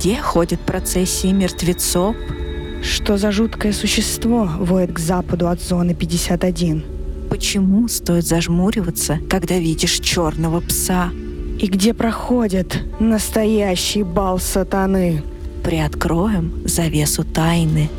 где ходят процессии мертвецов. Что за жуткое существо воет к западу от зоны 51? Почему стоит зажмуриваться, когда видишь черного пса? И где проходит настоящий бал сатаны? Приоткроем завесу тайны.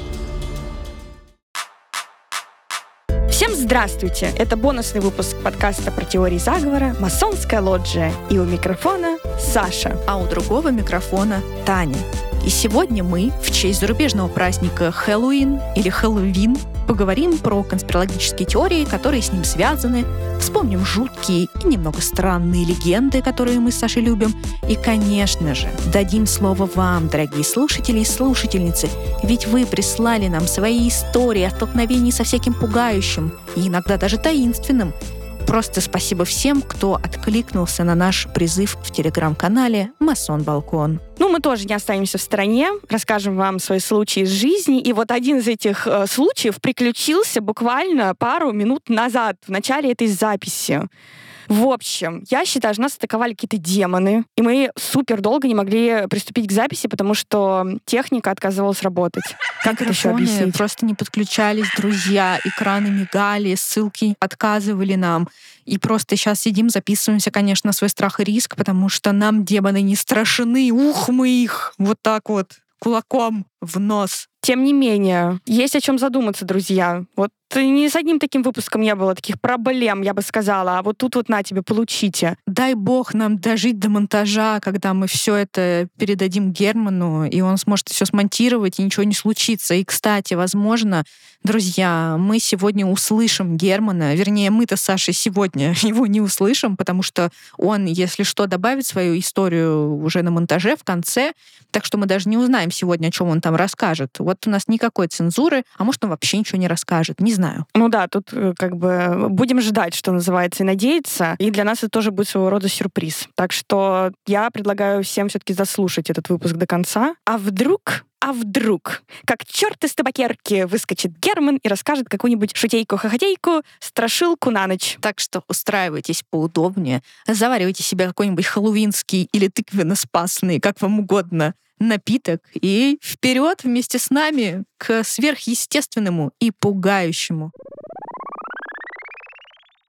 Всем здравствуйте! Это бонусный выпуск подкаста про теории заговора «Масонская лоджия». И у микрофона Саша. А у другого микрофона Таня. И сегодня мы, в честь зарубежного праздника Хэллоуин или Хэллоуин, поговорим про конспирологические теории, которые с ним связаны, вспомним жуткие и немного странные легенды, которые мы с Сашей любим, и, конечно же, дадим слово вам, дорогие слушатели и слушательницы, ведь вы прислали нам свои истории о столкновении со всяким пугающим и иногда даже таинственным, Просто спасибо всем, кто откликнулся на наш призыв в телеграм-канале «Масон Балкон». Ну, мы тоже не останемся в стороне, расскажем вам свои случаи из жизни. И вот один из этих э, случаев приключился буквально пару минут назад, в начале этой записи. В общем, я считаю, что нас атаковали какие-то демоны, и мы супер долго не могли приступить к записи, потому что техника отказывалась работать. Как это еще объяснить? Просто не подключались друзья, экраны мигали, ссылки отказывали нам. И просто сейчас сидим, записываемся, конечно, на свой страх и риск, потому что нам демоны не страшны. Ух, мы их! Вот так вот кулаком в нос. Тем не менее, есть о чем задуматься, друзья. Вот ни с одним таким выпуском не было таких проблем, я бы сказала. А вот тут вот на тебе, получите. Дай бог нам дожить до монтажа, когда мы все это передадим Герману, и он сможет все смонтировать, и ничего не случится. И, кстати, возможно, друзья, мы сегодня услышим Германа. Вернее, мы-то с Сашей сегодня его не услышим, потому что он, если что, добавит свою историю уже на монтаже в конце. Так что мы даже не узнаем сегодня, о чем он там расскажет. Вот у нас никакой цензуры, а может, он вообще ничего не расскажет. Не знаю. Ну да, тут э, как бы будем ждать, что называется, и надеяться. И для нас это тоже будет своего рода сюрприз. Так что я предлагаю всем все-таки заслушать этот выпуск до конца. А вдруг а вдруг, как черт из табакерки, выскочит Герман и расскажет какую-нибудь шутейку-хохотейку, страшилку на ночь. Так что устраивайтесь поудобнее, заваривайте себе какой-нибудь хэллоуинский или тыквенно-спасный, как вам угодно, напиток и вперед вместе с нами к сверхъестественному и пугающему.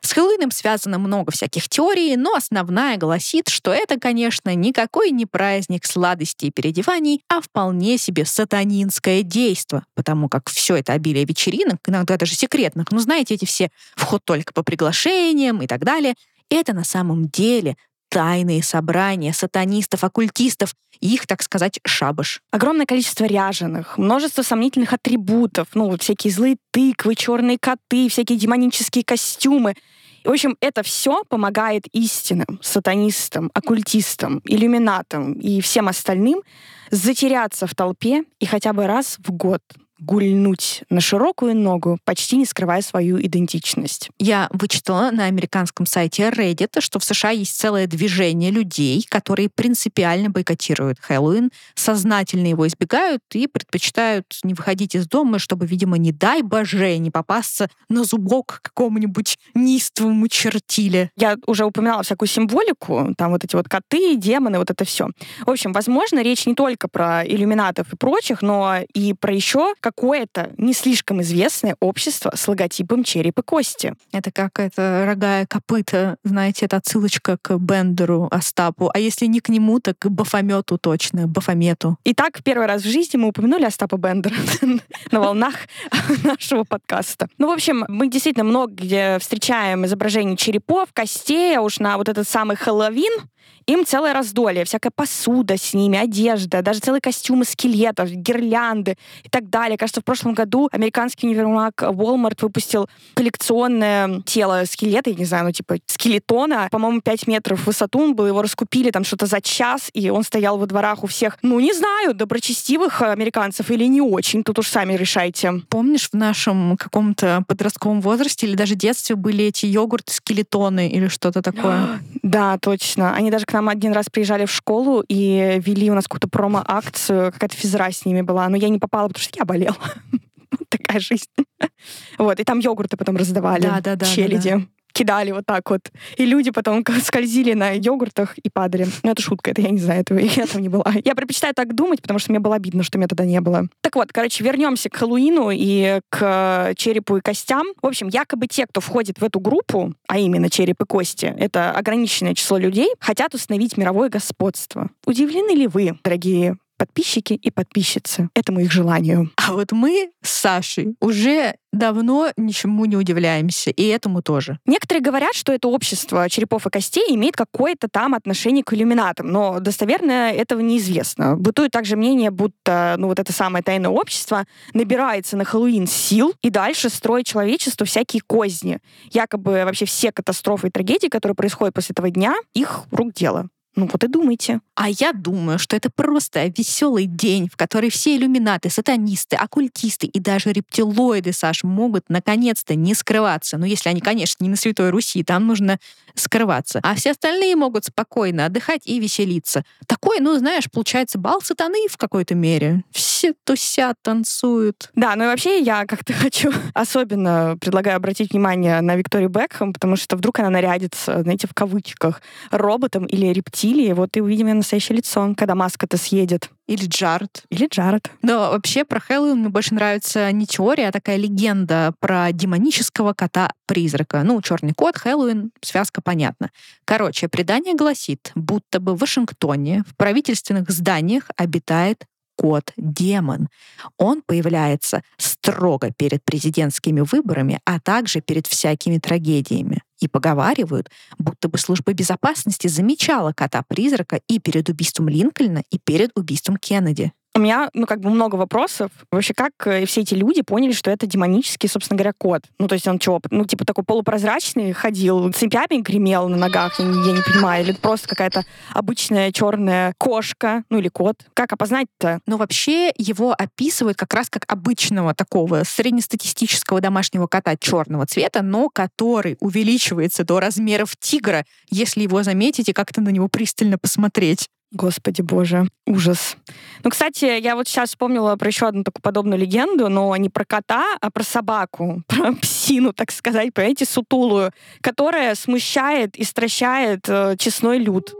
С Хэллоуином связано много всяких теорий, но основная гласит, что это, конечно, никакой не праздник сладостей и переодеваний, а вполне себе сатанинское действо, потому как все это обилие вечеринок, иногда даже секретных, ну знаете, эти все вход только по приглашениям и так далее, это на самом деле тайные собрания сатанистов, оккультистов, их, так сказать, шабаш. Огромное количество ряженых, множество сомнительных атрибутов, ну, вот всякие злые тыквы, черные коты, всякие демонические костюмы. В общем, это все помогает истинным сатанистам, оккультистам, иллюминатам и всем остальным затеряться в толпе и хотя бы раз в год гульнуть на широкую ногу, почти не скрывая свою идентичность. Я вычитала на американском сайте Reddit, что в США есть целое движение людей, которые принципиально бойкотируют Хэллоуин, сознательно его избегают и предпочитают не выходить из дома, чтобы, видимо, не дай боже, не попасться на зубок какому-нибудь неистовому чертиле. Я уже упоминала всякую символику, там вот эти вот коты, демоны, вот это все. В общем, возможно, речь не только про иллюминатов и прочих, но и про еще как какое-то не слишком известное общество с логотипом череп и кости. Это как это рога и копыта, знаете, это отсылочка к Бендеру, Остапу. А если не к нему, так к Бафомету точно, Бафомету. Итак, первый раз в жизни мы упомянули Остапа Бендера на волнах нашего подкаста. Ну, в общем, мы действительно много где встречаем изображений черепов, костей, а уж на вот этот самый Хэллоуин им целое раздолье, всякая посуда с ними, одежда, даже целые костюмы скелетов, гирлянды и так далее. Кажется, в прошлом году американский универмаг Walmart выпустил коллекционное тело скелета, я не знаю, ну типа скелетона, по-моему, 5 метров в высоту он был, его раскупили там что-то за час, и он стоял во дворах у всех, ну не знаю, доброчестивых американцев или не очень, тут уж сами решайте. Помнишь, в нашем каком-то подростковом возрасте или даже детстве были эти йогурты-скелетоны или что-то такое? да, точно. Они даже к нам один раз приезжали в школу и вели у нас какую-то промо-акцию, какая-то физра с ними была, но я не попала, потому что я болела. Такая жизнь. Вот, и там йогурты потом раздавали. Да, да, да. Челяди. Да, да. Кидали вот так вот. И люди потом скользили на йогуртах и падали. Ну, это шутка, это я не знаю, этого, я там не была. Я предпочитаю так думать, потому что мне было обидно, что меня тогда не было. Так вот, короче, вернемся к Хэллоуину и к черепу и костям. В общем, якобы те, кто входит в эту группу, а именно череп и кости, это ограниченное число людей, хотят установить мировое господство. Удивлены ли вы, дорогие подписчики и подписчицы этому их желанию. А вот мы с Сашей уже давно ничему не удивляемся, и этому тоже. Некоторые говорят, что это общество черепов и костей имеет какое-то там отношение к иллюминатам, но достоверно этого неизвестно. Бытует также мнение, будто ну, вот это самое тайное общество набирается на Хэллоуин сил и дальше строит человечеству всякие козни. Якобы вообще все катастрофы и трагедии, которые происходят после этого дня, их рук дело. Ну вот и думайте. А я думаю, что это просто веселый день, в который все иллюминаты, сатанисты, оккультисты и даже рептилоиды, Саш, могут наконец-то не скрываться. Ну, если они, конечно, не на Святой Руси, там нужно скрываться. А все остальные могут спокойно отдыхать и веселиться. Такой, ну, знаешь, получается бал сатаны в какой-то мере. Все тусят, танцуют. Да, ну и вообще я как-то хочу особенно предлагаю обратить внимание на Викторию Бекхэм, потому что вдруг она нарядится, знаете, в кавычках, роботом или рептилией, вот и увидим ее настоящее лицо, когда маска-то съедет. Или Джаред. Или Джаред. Но вообще про Хэллоуин мне больше нравится не теория, а такая легенда про демонического кота-призрака. Ну, черный кот, Хэллоуин, связка понятна. Короче, предание гласит, будто бы в Вашингтоне в правительственных зданиях обитает кот-демон. Он появляется строго перед президентскими выборами, а также перед всякими трагедиями. И поговаривают, будто бы служба безопасности замечала кота-призрака и перед убийством Линкольна, и перед убийством Кеннеди. У меня, ну, как бы много вопросов. Вообще, как э, все эти люди поняли, что это демонический, собственно говоря, кот? Ну, то есть он что, ну, типа такой полупрозрачный, ходил, цепями гремел на ногах, я я не понимаю. Или просто какая-то обычная черная кошка, ну, или кот. Как опознать-то? Ну, вообще его описывают как раз как обычного такого среднестатистического домашнего кота черного цвета, но который увеличивается до размеров тигра, если его заметить и как-то на него пристально посмотреть. Господи боже, ужас. Ну, кстати, я вот сейчас вспомнила про еще одну такую подобную легенду, но не про кота, а про собаку, про псину, так сказать, понимаете, сутулую, которая смущает и стращает э, честной люд.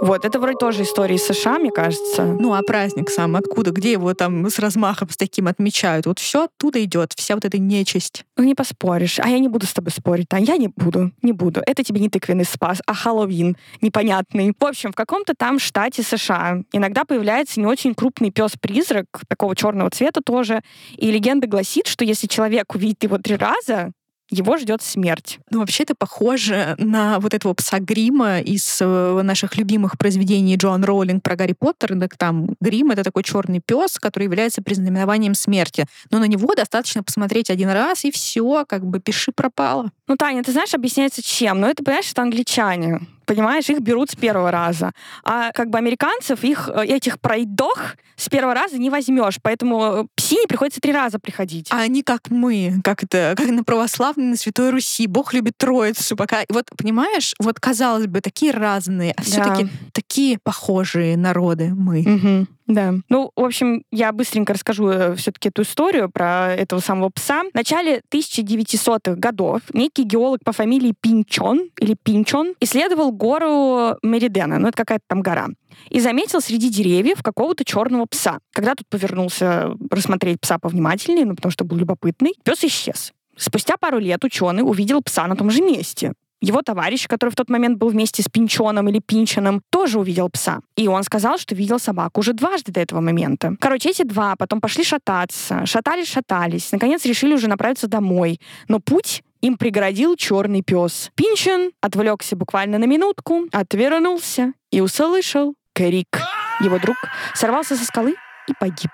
Вот, это вроде тоже история из США, мне кажется. Ну, а праздник сам откуда? Где его там с размахом с таким отмечают? Вот все оттуда идет, вся вот эта нечисть. Ну, не поспоришь. А я не буду с тобой спорить, а я не буду, не буду. Это тебе не тыквенный спас, а Хэллоуин непонятный. В общем, в каком-то там штате США иногда появляется не очень крупный пес-призрак, такого черного цвета тоже. И легенда гласит, что если человек увидит его три раза, его ждет смерть. Ну, вообще это похоже на вот этого пса Грима из э, наших любимых произведений Джоан Роулинг про Гарри Поттера. Так там Грим — это такой черный пес, который является признаменованием смерти. Но на него достаточно посмотреть один раз, и все, как бы пиши пропало. Ну, Таня, ты знаешь, объясняется чем? Ну, это, понимаешь, это англичане понимаешь, их берут с первого раза. А как бы американцев, их, э, этих пройдох с первого раза не возьмешь. Поэтому э, псине приходится три раза приходить. А они как мы, как это, как на православной, на Святой Руси. Бог любит Троицу. Пока... Вот, понимаешь, вот казалось бы, такие разные, а все-таки да. такие похожие народы мы. Угу. Да. Ну, в общем, я быстренько расскажу э, все-таки эту историю про этого самого пса. В начале 1900-х годов некий геолог по фамилии Пинчон или Пинчон исследовал гору Меридена, ну это какая-то там гора, и заметил среди деревьев какого-то черного пса. Когда тут повернулся рассмотреть пса повнимательнее, ну потому что был любопытный, пес исчез. Спустя пару лет ученый увидел пса на том же месте. Его товарищ, который в тот момент был вместе с Пинчоном или Пинченом, тоже увидел пса. И он сказал, что видел собаку уже дважды до этого момента. Короче, эти два потом пошли шататься. Шатались, шатались. Наконец решили уже направиться домой. Но путь им преградил черный пес. Пинчен отвлекся буквально на минутку, отвернулся и услышал крик. Его друг сорвался со скалы и погиб.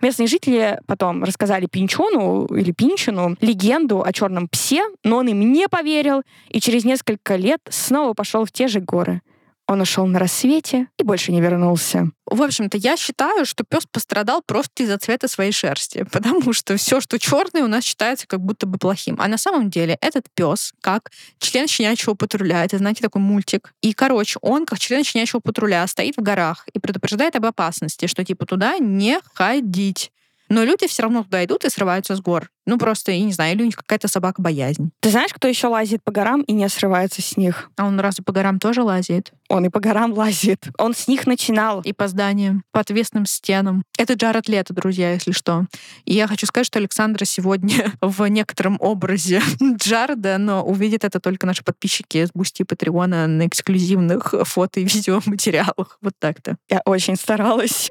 Местные жители потом рассказали Пинчону или Пинчину легенду о черном псе, но он им не поверил и через несколько лет снова пошел в те же горы. Он ушел на рассвете и больше не вернулся. В общем-то, я считаю, что пес пострадал просто из-за цвета своей шерсти, потому что все, что черное, у нас считается как будто бы плохим. А на самом деле этот пес, как член щенячьего патруля, это, знаете, такой мультик. И, короче, он, как член щенячьего патруля, стоит в горах и предупреждает об опасности, что типа туда не ходить Но люди все равно туда идут и срываются с гор. Ну, просто, я не знаю, или у них какая-то собака-боязнь. Ты знаешь, кто еще лазит по горам и не срывается с них? А он разве по горам тоже лазит? Он и по горам лазит. Он с них начинал. И по зданиям, по отвесным стенам. Это Джаред Лето, друзья, если что. И я хочу сказать, что Александра сегодня в некотором образе Джареда, но увидят это только наши подписчики с Бусти и Патреона на эксклюзивных фото и видеоматериалах. Вот так-то. Я очень старалась.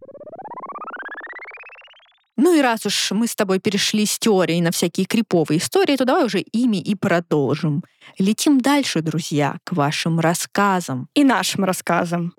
Ну и раз уж мы с тобой перешли с теорией на всякие криповые истории, то давай уже ими и продолжим. Летим дальше, друзья, к вашим рассказам. И нашим рассказам.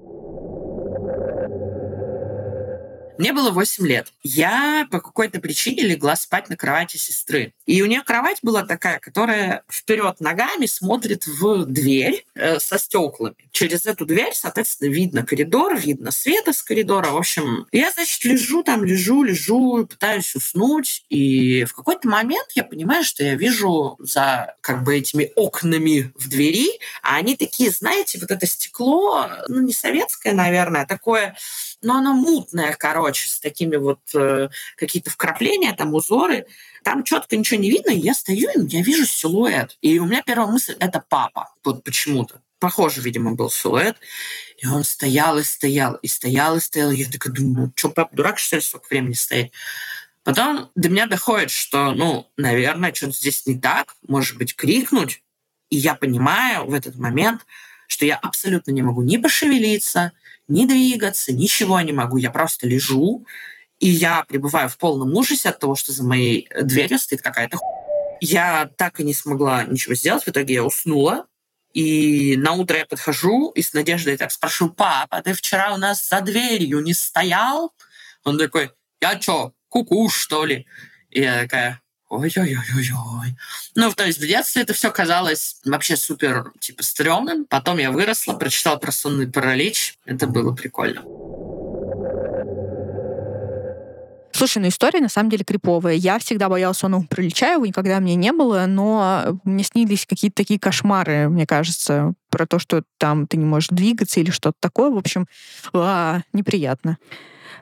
Мне было 8 лет. Я по какой-то причине легла спать на кровати сестры. И у нее кровать была такая, которая вперед ногами смотрит в дверь э, со стеклами. Через эту дверь, соответственно, видно коридор, видно свет из коридора. В общем, я, значит, лежу там, лежу, лежу, пытаюсь уснуть. И в какой-то момент я понимаю, что я вижу за как бы этими окнами в двери, а они такие, знаете, вот это стекло, ну, не советское, наверное, а такое но оно мутное, короче, с такими вот э, какие-то вкрапления, там узоры. Там четко ничего не видно, и я стою, и я вижу силуэт. И у меня первая мысль — это папа. Вот почему-то. Похоже, видимо, был силуэт. И он стоял и стоял, и стоял и стоял. Я такая думаю, ну, что, папа, дурак, что ли, столько времени стоять? Потом до меня доходит, что, ну, наверное, что-то здесь не так, может быть, крикнуть. И я понимаю в этот момент, что я абсолютно не могу ни пошевелиться, не двигаться, ничего не могу. Я просто лежу, и я пребываю в полном ужасе от того, что за моей дверью стоит какая-то Я так и не смогла ничего сделать. В итоге я уснула. И на утро я подхожу и с надеждой так спрошу, папа, ты вчера у нас за дверью не стоял? Он такой, я чё, куку, что ли? И я такая, ой-ой-ой-ой-ой. Ну, то есть в детстве это все казалось вообще супер, типа, стрёмным. Потом я выросла, прочитала про сонный паралич. Это было прикольно. Слушай, ну история на самом деле криповая. Я всегда боялась сонного паралича, его никогда мне не было, но мне снились какие-то такие кошмары, мне кажется, про то, что там ты не можешь двигаться или что-то такое. В общем, а, неприятно.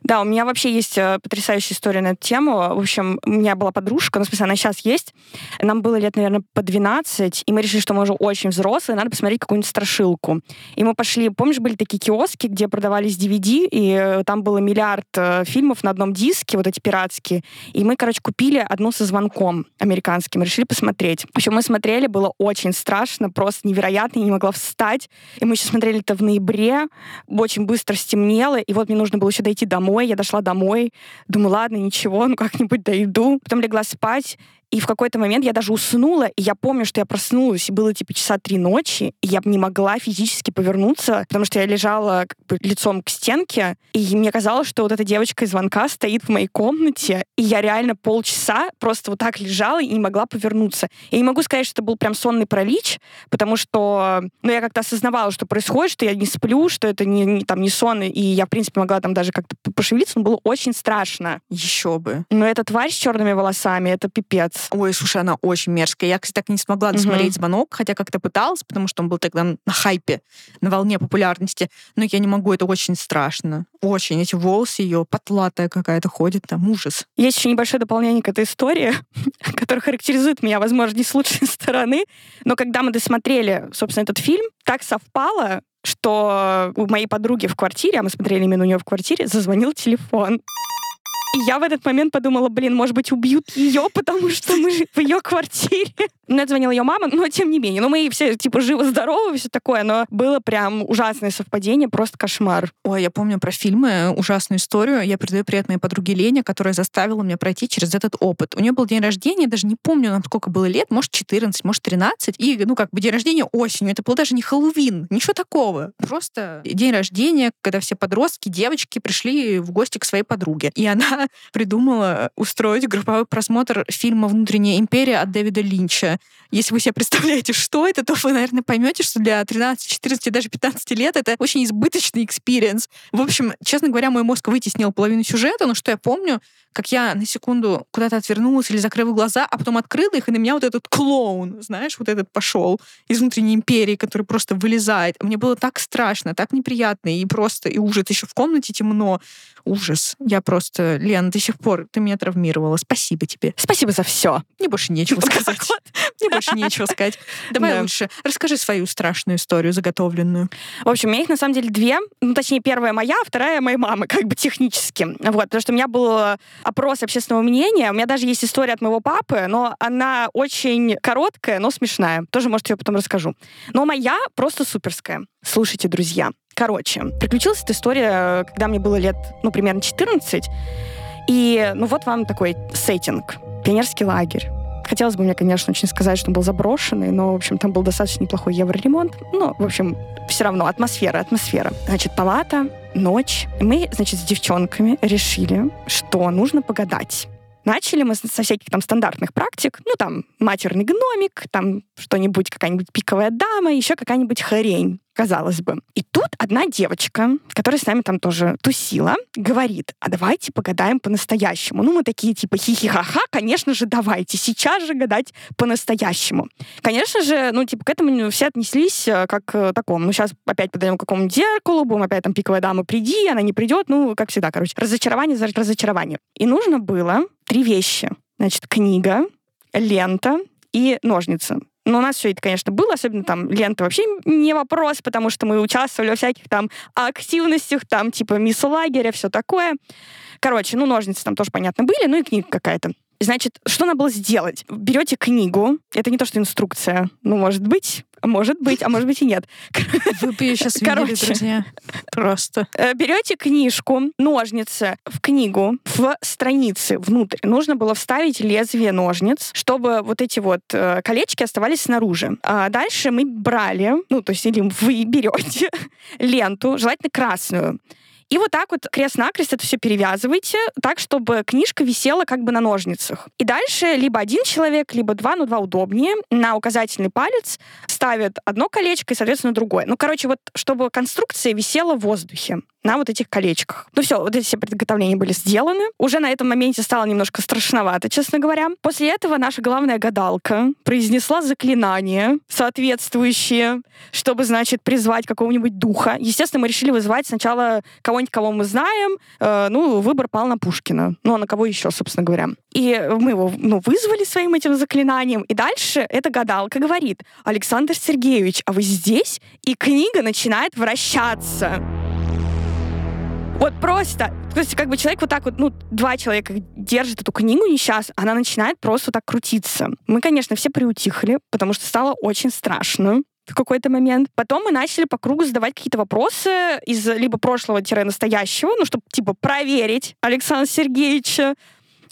Да, у меня вообще есть э, потрясающая история на эту тему. В общем, у меня была подружка, ну, в смысле, она сейчас есть. Нам было лет, наверное, по 12, и мы решили, что мы уже очень взрослые, надо посмотреть какую-нибудь страшилку. И мы пошли, помнишь, были такие киоски, где продавались DVD, и э, там было миллиард э, фильмов на одном диске, вот эти пиратские. И мы, короче, купили одну со звонком американским, решили посмотреть. В общем, мы смотрели, было очень страшно, просто невероятно, я не могла встать. И мы еще смотрели это в ноябре, очень быстро стемнело, и вот мне нужно было еще дойти домой, домой, я дошла домой, думаю, ладно, ничего, ну как-нибудь дойду. Потом легла спать, и в какой-то момент я даже уснула, и я помню, что я проснулась, и было типа часа три ночи, и я не могла физически повернуться, потому что я лежала как бы лицом к стенке, и мне казалось, что вот эта девочка из звонка стоит в моей комнате, и я реально полчаса просто вот так лежала и не могла повернуться. Я не могу сказать, что это был прям сонный пролич, потому что ну, я как-то осознавала, что происходит, что я не сплю, что это не, не, там, не сон, и я, в принципе, могла там даже как-то пошевелиться, но было очень страшно. Еще бы. Но эта тварь с черными волосами, это пипец. Ой, слушай, она очень мерзкая. Я, кстати, так и не смогла досмотреть угу. звонок, хотя как-то пыталась, потому что он был тогда на хайпе, на волне популярности. Но я не могу, это очень страшно. Очень. Эти волосы ее, потлатая какая-то ходит, там ужас. Есть еще небольшое дополнение к этой истории, которое характеризует меня, возможно, не с лучшей стороны. Но когда мы досмотрели, собственно, этот фильм, так совпало, что у моей подруги в квартире, а мы смотрели именно у нее в квартире, зазвонил телефон. И я в этот момент подумала, блин, может быть, убьют ее, потому что мы в ее квартире. Мне звонила ее мама, но тем не менее. Ну, мы все, типа, живы-здоровы, все такое, но было прям ужасное совпадение, просто кошмар. Ой, я помню про фильмы, ужасную историю. Я передаю привет моей подруге Лене, которая заставила меня пройти через этот опыт. У нее был день рождения, даже не помню, нам сколько было лет, может, 14, может, 13. И, ну, как бы день рождения осенью. Это был даже не Хэллоуин, ничего такого. Просто день рождения, когда все подростки, девочки пришли в гости к своей подруге. И она придумала устроить групповой просмотр фильма «Внутренняя империя» от Дэвида Линча. Если вы себе представляете, что это, то вы, наверное, поймете, что для 13, 14, даже 15 лет это очень избыточный experience. В общем, честно говоря, мой мозг вытеснил половину сюжета, но что я помню, как я на секунду куда-то отвернулась или закрыла глаза, а потом открыла их, и на меня вот этот клоун, знаешь, вот этот пошел из внутренней империи, который просто вылезает. Мне было так страшно, так неприятно, и просто, и ужас. Еще в комнате темно. Ужас. Я просто Лена, до сих пор ты меня травмировала. Спасибо тебе. Спасибо за все. Мне больше нечего сказать. Мне больше нечего сказать. Давай лучше расскажи свою страшную историю, заготовленную. В общем, у меня их на самом деле две. Ну, точнее, первая моя, а вторая моей мамы, как бы технически. Вот, потому что у меня был опрос общественного мнения. У меня даже есть история от моего папы, но она очень короткая, но смешная. Тоже, может, ее потом расскажу. Но моя просто суперская. Слушайте, друзья. Короче, приключилась эта история, когда мне было лет, ну, примерно 14. И, ну, вот вам такой сеттинг. Пионерский лагерь. Хотелось бы мне, конечно, очень сказать, что он был заброшенный, но, в общем, там был достаточно неплохой евроремонт. Ну, в общем, все равно атмосфера, атмосфера. Значит, палата, ночь. Мы, значит, с девчонками решили, что нужно погадать. Начали мы со всяких там стандартных практик, ну там матерный гномик, там что-нибудь, какая-нибудь пиковая дама, еще какая-нибудь хрень казалось бы. И тут одна девочка, которая с нами там тоже тусила, говорит, а давайте погадаем по-настоящему. Ну, мы такие типа хихи-ха-ха, конечно же, давайте, сейчас же гадать по-настоящему. Конечно же, ну, типа, к этому все отнеслись э, как к э, такому, ну, сейчас опять подаем какому-нибудь зеркалу, будем опять там пиковая дама, приди, она не придет, ну, как всегда, короче, разочарование за разочарование. И нужно было три вещи. Значит, книга, лента и ножницы. Но у нас все это, конечно, было, особенно там лента вообще не вопрос, потому что мы участвовали во всяких там активностях, там типа мисс лагеря, все такое. Короче, ну, ножницы там тоже, понятно, были, ну и книга какая-то. Значит, что надо было сделать? Берете книгу, это не то, что инструкция, ну, может быть, может быть, а может быть и нет. Вы бы ее сейчас видели, Короче, друзья. Просто. Э, берете книжку, ножницы в книгу, в страницы внутрь. Нужно было вставить лезвие ножниц, чтобы вот эти вот э, колечки оставались снаружи. А дальше мы брали, ну, то есть или вы берете ленту, желательно красную, и вот так вот крест-накрест это все перевязывайте, так, чтобы книжка висела как бы на ножницах. И дальше либо один человек, либо два, ну два удобнее, на указательный палец ставят одно колечко и, соответственно, другое. Ну, короче, вот чтобы конструкция висела в воздухе на вот этих колечках. Ну все, вот эти все приготовления были сделаны. Уже на этом моменте стало немножко страшновато, честно говоря. После этого наша главная гадалка произнесла заклинание соответствующее, чтобы, значит, призвать какого-нибудь духа. Естественно, мы решили вызвать сначала кого-нибудь, кого мы знаем. Э, ну, выбор пал на Пушкина. Ну, а на кого еще, собственно говоря. И мы его ну, вызвали своим этим заклинанием. И дальше эта гадалка говорит, Александр Сергеевич, а вы здесь? И книга начинает вращаться. Вот просто. То есть как бы человек вот так вот, ну, два человека держит эту книгу несчастную, она начинает просто так крутиться. Мы, конечно, все приутихли, потому что стало очень страшно в какой-то момент. Потом мы начали по кругу задавать какие-то вопросы из либо прошлого-настоящего, ну, чтобы, типа, проверить Александра Сергеевича,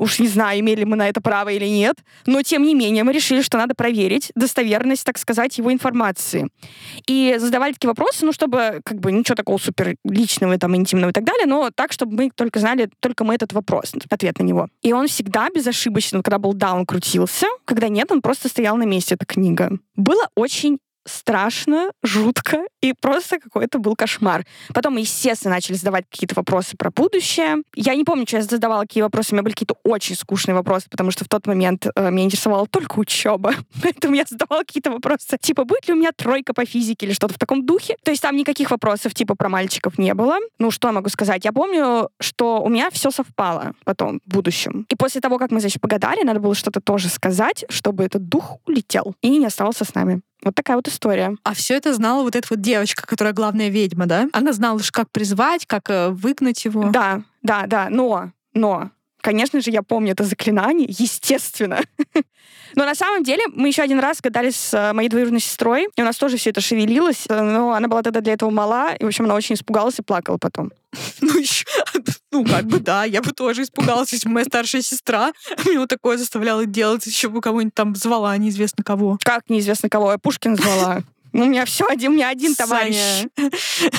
Уж не знаю, имели мы на это право или нет, но тем не менее мы решили, что надо проверить достоверность, так сказать, его информации. И задавали такие вопросы, ну, чтобы как бы ничего такого супер личного, там, интимного и так далее, но так, чтобы мы только знали, только мы этот вопрос, ответ на него. И он всегда безошибочно, когда был да, он крутился, когда нет, он просто стоял на месте, эта книга. Было очень страшно, жутко, и просто какой-то был кошмар. Потом естественно, начали задавать какие-то вопросы про будущее. Я не помню, что я задавала, какие вопросы. У меня были какие-то очень скучные вопросы, потому что в тот момент э, меня интересовала только учеба. Поэтому я задавала какие-то вопросы, типа, будет ли у меня тройка по физике или что-то в таком духе. То есть там никаких вопросов типа про мальчиков не было. Ну, что я могу сказать? Я помню, что у меня все совпало потом, в будущем. И после того, как мы, значит, погадали, надо было что-то тоже сказать, чтобы этот дух улетел и не оставался с нами. Вот такая вот история. А все это знала вот эта вот девочка, которая главная ведьма, да? Она знала как призвать, как э, выгнать его. Да, да, да. Но, но, конечно же, я помню это заклинание, естественно. Но на самом деле мы еще один раз гадали с э, моей двоюродной сестрой, и у нас тоже все это шевелилось, э, но она была тогда для этого мала, и, в общем, она очень испугалась и плакала потом. Ну, еще, ну, как бы, да, я бы тоже испугалась, если бы моя старшая сестра меня вот такое заставляла делать, еще бы кого-нибудь там звала, неизвестно кого. Как неизвестно кого? Я Пушкин звала. Ну, у меня все один, у меня один товарищ.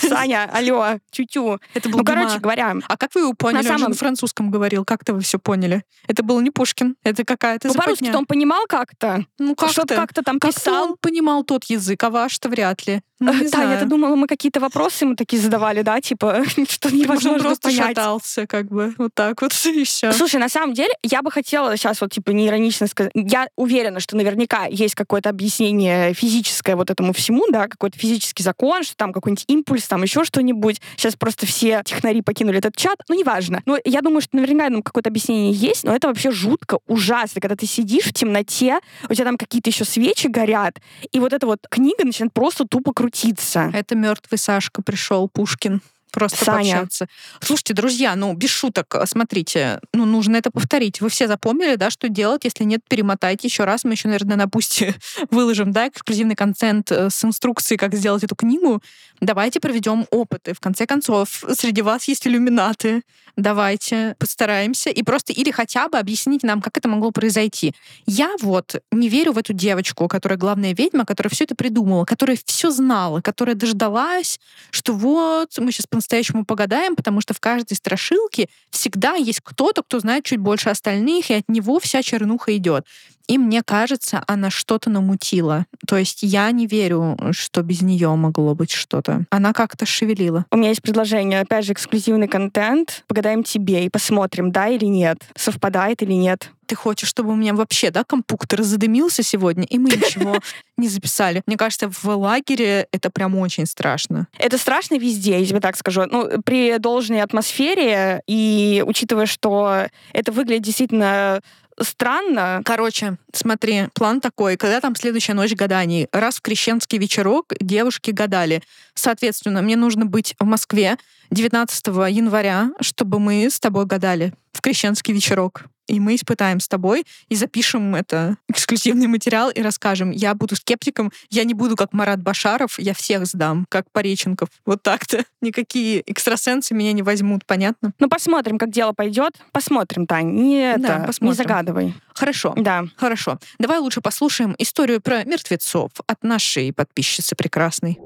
Саня, алло, тю-тю. Это был Ну, короче говоря. А как вы его поняли? На самом... Он же на французском говорил. Как-то вы все поняли? Это был не Пушкин. Это какая-то Ну, по-русски он понимал как-то? Ну, как-то. Что-то как-то там писал? он понимал тот язык, а ваш-то вряд ли. Ну, не Таня, ты думала, мы какие-то вопросы ему такие задавали, да? Типа, что невозможно Может, он просто понять. шатался, как бы, вот так вот, и все. Слушай, на самом деле, я бы хотела сейчас вот, типа, неиронично сказать. Я уверена, что наверняка есть какое-то объяснение физическое вот этому всему, да, какой-то физический закон, что там какой-нибудь импульс, там еще что-нибудь. Сейчас просто все технари покинули этот чат. Ну, неважно. Но я думаю, что наверняка ну, какое-то объяснение есть, но это вообще жутко, ужасно, когда ты сидишь в темноте, у тебя там какие-то еще свечи горят, и вот эта вот книга начинает просто тупо крутиться. Это мертвый Сашка пришел, Пушкин просто Саня. пообщаться. Слушайте, друзья, ну, без шуток, смотрите, ну, нужно это повторить. Вы все запомнили, да, что делать? Если нет, перемотайте еще раз. Мы еще, наверное, на Бусти выложим, да, эксклюзивный контент э, с инструкцией, как сделать эту книгу. Давайте проведем опыты. В конце концов, среди вас есть иллюминаты. Давайте постараемся. И просто или хотя бы объясните нам, как это могло произойти. Я вот не верю в эту девочку, которая главная ведьма, которая все это придумала, которая все знала, которая дождалась, что вот мы сейчас по-настоящему погадаем, потому что в каждой страшилке всегда есть кто-то, кто знает чуть больше остальных, и от него вся чернуха идет. И мне кажется, она что-то намутила. То есть я не верю, что без нее могло быть что-то. Она как-то шевелила. У меня есть предложение, опять же, эксклюзивный контент. Погадаем тебе и посмотрим, да или нет, совпадает или нет. Ты хочешь, чтобы у меня вообще, да, компьютер задымился сегодня, и мы ничего не записали. Мне кажется, в лагере это прям очень страшно. Это страшно везде, я тебе так скажу. Ну, при должной атмосфере и учитывая, что это выглядит действительно странно. Короче, смотри, план такой. Когда там следующая ночь гаданий? Раз в крещенский вечерок девушки гадали. Соответственно, мне нужно быть в Москве 19 января, чтобы мы с тобой гадали в крещенский вечерок. И мы испытаем с тобой и запишем это эксклюзивный материал и расскажем. Я буду скептиком, я не буду как Марат Башаров, я всех сдам, как Пореченков. Вот так-то. Никакие экстрасенсы меня не возьмут, понятно? Ну, посмотрим, как дело пойдет. Посмотрим, Тань. Не, Да, это, не посмотрим. загадывай. Хорошо. Да. Хорошо. Давай лучше послушаем историю про мертвецов от нашей подписчицы прекрасной.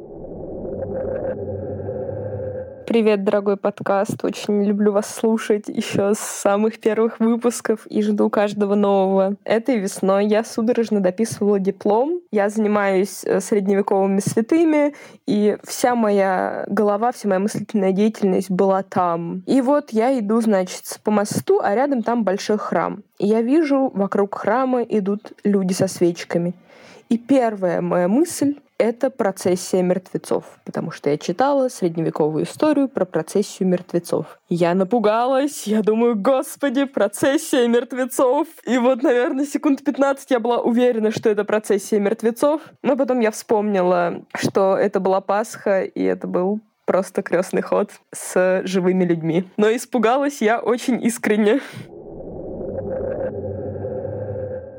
Привет, дорогой подкаст. Очень люблю вас слушать еще с самых первых выпусков и жду каждого нового. Этой весной я судорожно дописывала диплом. Я занимаюсь э, средневековыми святыми, и вся моя голова, вся моя мыслительная деятельность была там. И вот я иду, значит, по мосту, а рядом там большой храм. И я вижу, вокруг храма идут люди со свечками. И первая моя мысль — это процессия мертвецов, потому что я читала средневековую историю про процессию мертвецов. Я напугалась, я думаю, господи, процессия мертвецов. И вот, наверное, секунд 15 я была уверена, что это процессия мертвецов. Но потом я вспомнила, что это была Пасха, и это был просто крестный ход с живыми людьми. Но испугалась я очень искренне.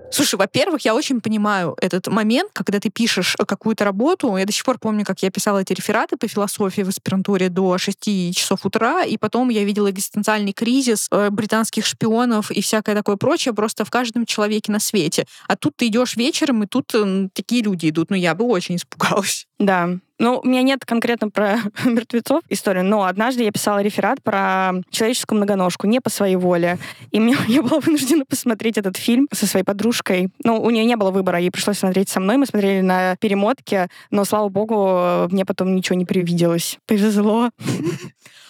Слушай, во-первых, я очень понимаю этот момент, когда ты пишешь какую-то работу. Я до сих пор помню, как я писала эти рефераты по философии в аспирантуре до 6 часов утра, и потом я видела экзистенциальный кризис э, британских шпионов и всякое такое прочее просто в каждом человеке на свете. А тут ты идешь вечером, и тут м, такие люди идут. Ну, я бы очень испугалась. Да. Ну, у меня нет конкретно про мертвецов истории, но однажды я писала реферат про человеческую многоножку, не по своей воле. И мне, я была вынуждена посмотреть этот фильм со своей подружкой. Ну, у нее не было выбора, ей пришлось смотреть со мной. Мы смотрели на перемотке, но, слава богу, мне потом ничего не привиделось. Повезло.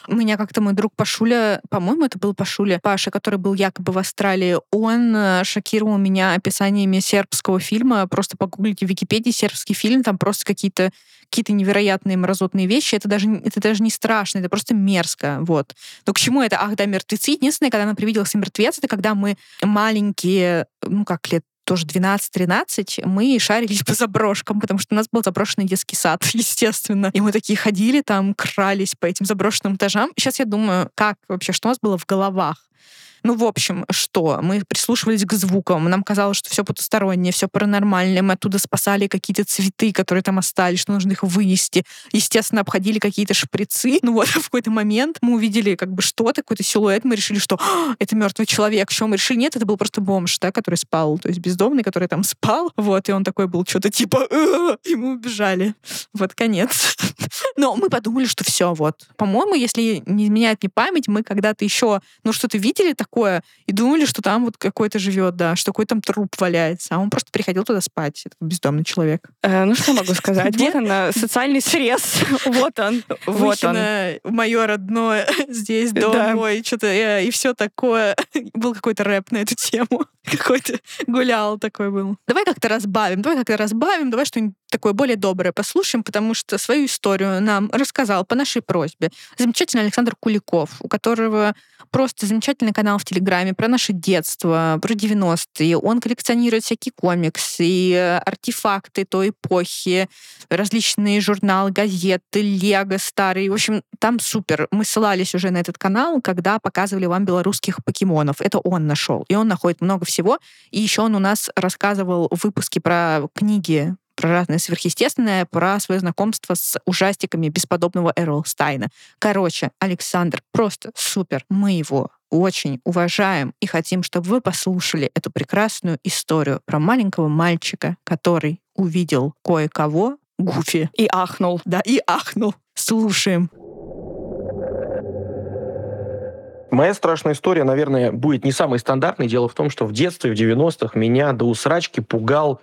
Меня как-то мой друг Пашуля, по-моему, это был Пашуля, Паша, который был якобы в Австралии, он э, шокировал меня описаниями сербского фильма. Просто погуглите в Википедии сербский фильм, там просто какие-то какие-то невероятные мразотные вещи. Это даже, это даже не страшно, это просто мерзко. Вот. Но к чему это? Ах, да, мертвецы. Единственное, когда нам привиделся мертвец, это когда мы маленькие, ну как лет тоже 12-13, мы шарились по заброшкам, потому что у нас был заброшенный детский сад, естественно. И мы такие ходили там, крались по этим заброшенным этажам. Сейчас я думаю, как вообще, что у нас было в головах? Ну, в общем, что? Мы прислушивались к звукам, нам казалось, что все потустороннее, все паранормальное, мы оттуда спасали какие-то цветы, которые там остались, что нужно их вынести. Естественно, обходили какие-то шприцы. Ну вот, в какой-то момент мы увидели как бы что-то, какой-то силуэт, мы решили, что «А, это мертвый человек. Что мы решили? Нет, это был просто бомж, да, который спал, то есть бездомный, который там спал. Вот, и он такой был что-то типа «А», и мы убежали. Вот, конец. Но мы подумали, что все, вот. По-моему, если не изменяет мне память, мы когда-то еще, ну, что-то видели такое и думали, что там вот какой-то живет, да, что какой-то там труп валяется, а он просто приходил туда спать, этот бездомный человек. Э, ну, что могу сказать? Вот он, социальный срез. Вот он. Вот он. Мое родное здесь, дома мой, что-то э, и все такое. Был какой-то рэп на эту тему. Какой-то гулял такой был. Давай как-то разбавим, давай как-то разбавим, давай что-нибудь такое более доброе послушаем, потому что свою историю нам рассказал по нашей просьбе замечательный Александр Куликов, у которого просто замечательный канал в Телеграме про наше детство, про 90-е. Он коллекционирует всякие комиксы, и артефакты той эпохи, различные журналы, газеты, лего старые. В общем, там супер. Мы ссылались уже на этот канал, когда показывали вам белорусских покемонов. Это он нашел. И он находит много всего. И еще он у нас рассказывал в выпуске про книги про разное сверхъестественное, про свое знакомство с ужастиками бесподобного Эрл Стайна. Короче, Александр просто супер. Мы его очень уважаем и хотим, чтобы вы послушали эту прекрасную историю про маленького мальчика, который увидел кое-кого, Гуфи. И ахнул. Да, и ахнул. Слушаем. Моя страшная история, наверное, будет не самой стандартной. Дело в том, что в детстве, в 90-х, меня до усрачки пугал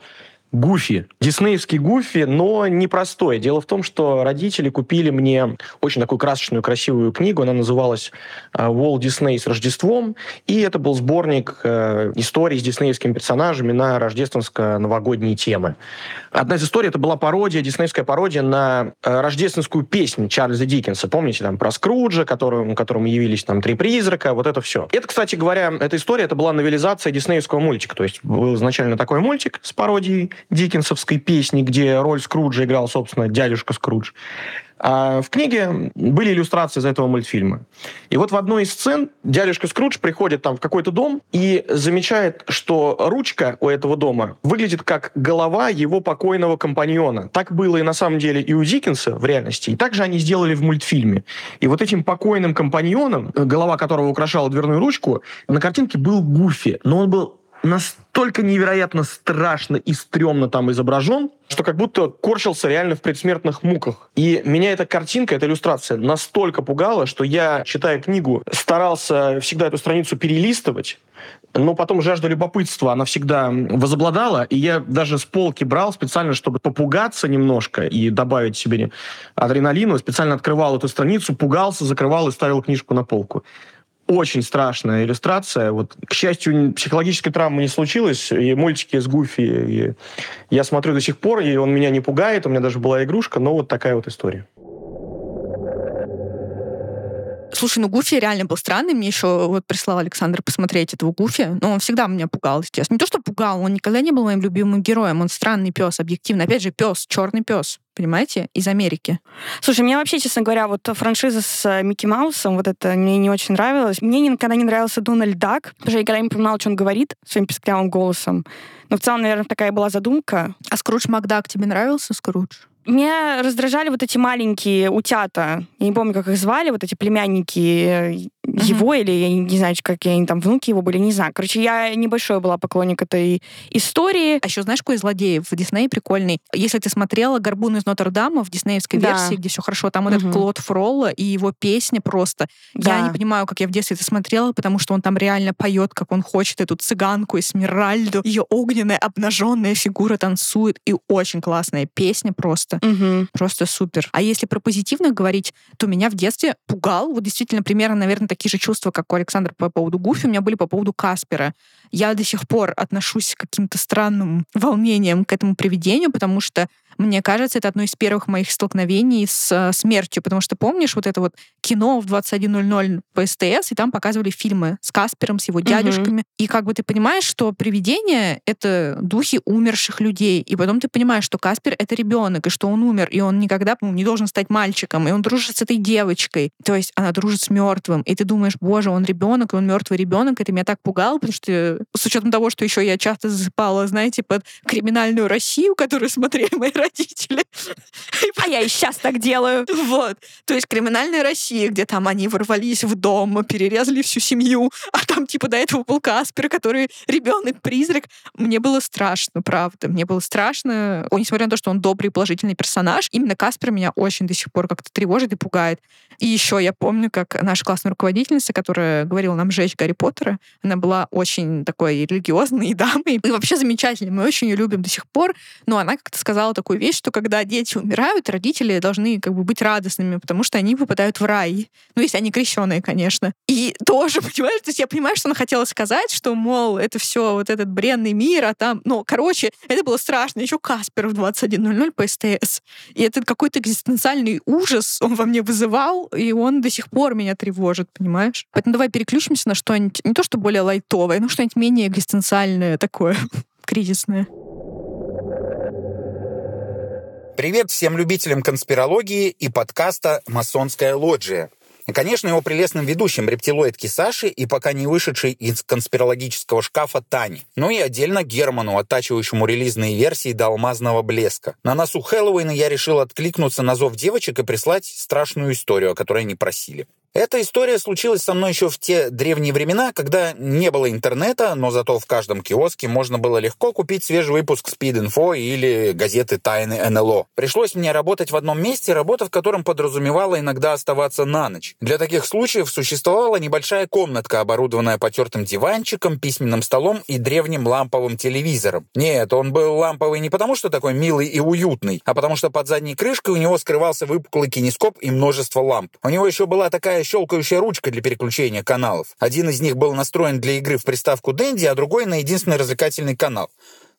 Гуфи. Диснеевский Гуфи, но непростой. Дело в том, что родители купили мне очень такую красочную, красивую книгу. Она называлась «Уолт э, Дисней с Рождеством». И это был сборник э, историй с диснеевскими персонажами на рождественско-новогодние темы. Одна из историй, это была пародия, диснеевская пародия на э, рождественскую песню Чарльза Диккенса. Помните, там, про Скруджа, которому, которому явились там три призрака, вот это все. Это, кстати говоря, эта история, это была новелизация диснеевского мультика. То есть был изначально такой мультик с пародией диккенсовской песни, где роль Скруджа играл, собственно, дядюшка Скрудж. А в книге были иллюстрации из этого мультфильма. И вот в одной из сцен дядюшка Скрудж приходит там в какой-то дом и замечает, что ручка у этого дома выглядит как голова его покойного компаньона. Так было и на самом деле и у Диккенса в реальности. И также они сделали в мультфильме. И вот этим покойным компаньоном, голова которого украшала дверную ручку, на картинке был Гуфи. Но он был настолько невероятно страшно и стрёмно там изображен, что как будто корчился реально в предсмертных муках. И меня эта картинка, эта иллюстрация настолько пугала, что я, читая книгу, старался всегда эту страницу перелистывать, но потом жажда любопытства, она всегда возобладала, и я даже с полки брал специально, чтобы попугаться немножко и добавить себе адреналину, специально открывал эту страницу, пугался, закрывал и ставил книжку на полку очень страшная иллюстрация. Вот, к счастью, психологической травмы не случилось. И мультики с Гуфи я смотрю до сих пор, и он меня не пугает. У меня даже была игрушка, но вот такая вот история. Слушай, ну Гуфи реально был странный. Мне еще вот прислал Александр посмотреть этого Гуфи. Но он всегда меня пугал, честно. Не то, что пугал, он никогда не был моим любимым героем. Он странный пес, объективно. Опять же, пес, черный пес понимаете, из Америки. Слушай, мне вообще, честно говоря, вот франшиза с э, Микки Маусом, вот это мне не очень нравилось. Мне никогда не нравился Дональд Дак, потому что я никогда не понимала, что он говорит своим песклявым голосом. Но в целом, наверное, такая была задумка. А Скрудж Макдак тебе нравился, Скрудж? Меня раздражали вот эти маленькие утята. Я не помню, как их звали, вот эти племянники uh-huh. его, или я не знаю, какие они там внуки его были, не знаю. Короче, я небольшой была поклонник этой истории. А еще знаешь, какой злодей в Дисней прикольный? Если ты смотрела «Горбун из Нотр-Дама» в диснеевской да. версии, где все хорошо, там uh-huh. этот Клод Фролла и его песня просто. Да. Я не понимаю, как я в детстве это смотрела, потому что он там реально поет, как он хочет эту цыганку Эсмеральду. Ее огненная обнаженная фигура танцует. И очень классная песня просто. Uh-huh. Просто супер. А если про позитивно говорить, то меня в детстве пугал, вот действительно примерно, наверное, такие же чувства, как у Александра по поводу Гуфи, у меня были по поводу Каспера. Я до сих пор отношусь к каким-то странным волнением к этому привидению, потому что мне кажется, это одно из первых моих столкновений с э, смертью, потому что помнишь вот это вот кино в 21.00 по СТС, и там показывали фильмы с Каспером, с его дядюшками. Угу. И как бы ты понимаешь, что привидения — это духи умерших людей. И потом ты понимаешь, что Каспер — это ребенок, и что он умер, и он никогда ну, не должен стать мальчиком, и он дружит с этой девочкой. То есть она дружит с мертвым. И ты думаешь, боже, он ребенок, и он мертвый ребенок. Это меня так пугало, потому что с учетом того, что еще я часто засыпала, знаете, под криминальную Россию, которую смотрели мои родители. А я и сейчас так делаю. Вот. То есть криминальная Россия, где там они ворвались в дом, перерезали всю семью, а там типа до этого был Каспер, который ребенок-призрак. Мне было страшно, правда. Мне было страшно. О, несмотря на то, что он добрый и положительный персонаж, именно Каспер меня очень до сих пор как-то тревожит и пугает. И еще я помню, как наша классная руководитель руководительница, которая говорила нам жечь Гарри Поттера. Она была очень такой религиозной дамой. И вообще замечательной. Мы очень ее любим до сих пор. Но она как-то сказала такую вещь, что когда дети умирают, родители должны как бы быть радостными, потому что они попадают в рай. Ну, если они крещеные, конечно. И тоже, понимаешь, то есть я понимаю, что она хотела сказать, что, мол, это все вот этот бренный мир, а там... Ну, короче, это было страшно. Еще Каспер в 21.00 по СТС. И это какой-то экзистенциальный ужас он во мне вызывал, и он до сих пор меня тревожит, понимаешь? Поэтому давай переключимся на что-нибудь, не то что более лайтовое, но что-нибудь менее экзистенциальное такое, кризисное. Привет всем любителям конспирологии и подкаста «Масонская лоджия». И, конечно, его прелестным ведущим рептилоидки Саши и пока не вышедшей из конспирологического шкафа Тани. Ну и отдельно Герману, оттачивающему релизные версии до алмазного блеска. На носу Хэллоуина я решил откликнуться на зов девочек и прислать страшную историю, о которой они просили. Эта история случилась со мной еще в те древние времена, когда не было интернета, но зато в каждом киоске можно было легко купить свежий выпуск Speed Info или газеты Тайны НЛО. Пришлось мне работать в одном месте, работа в котором подразумевала иногда оставаться на ночь. Для таких случаев существовала небольшая комнатка, оборудованная потертым диванчиком, письменным столом и древним ламповым телевизором. Нет, он был ламповый не потому, что такой милый и уютный, а потому что под задней крышкой у него скрывался выпуклый кинескоп и множество ламп. У него еще была такая щелкающая ручка для переключения каналов. Один из них был настроен для игры в приставку Дэнди, а другой на единственный развлекательный канал.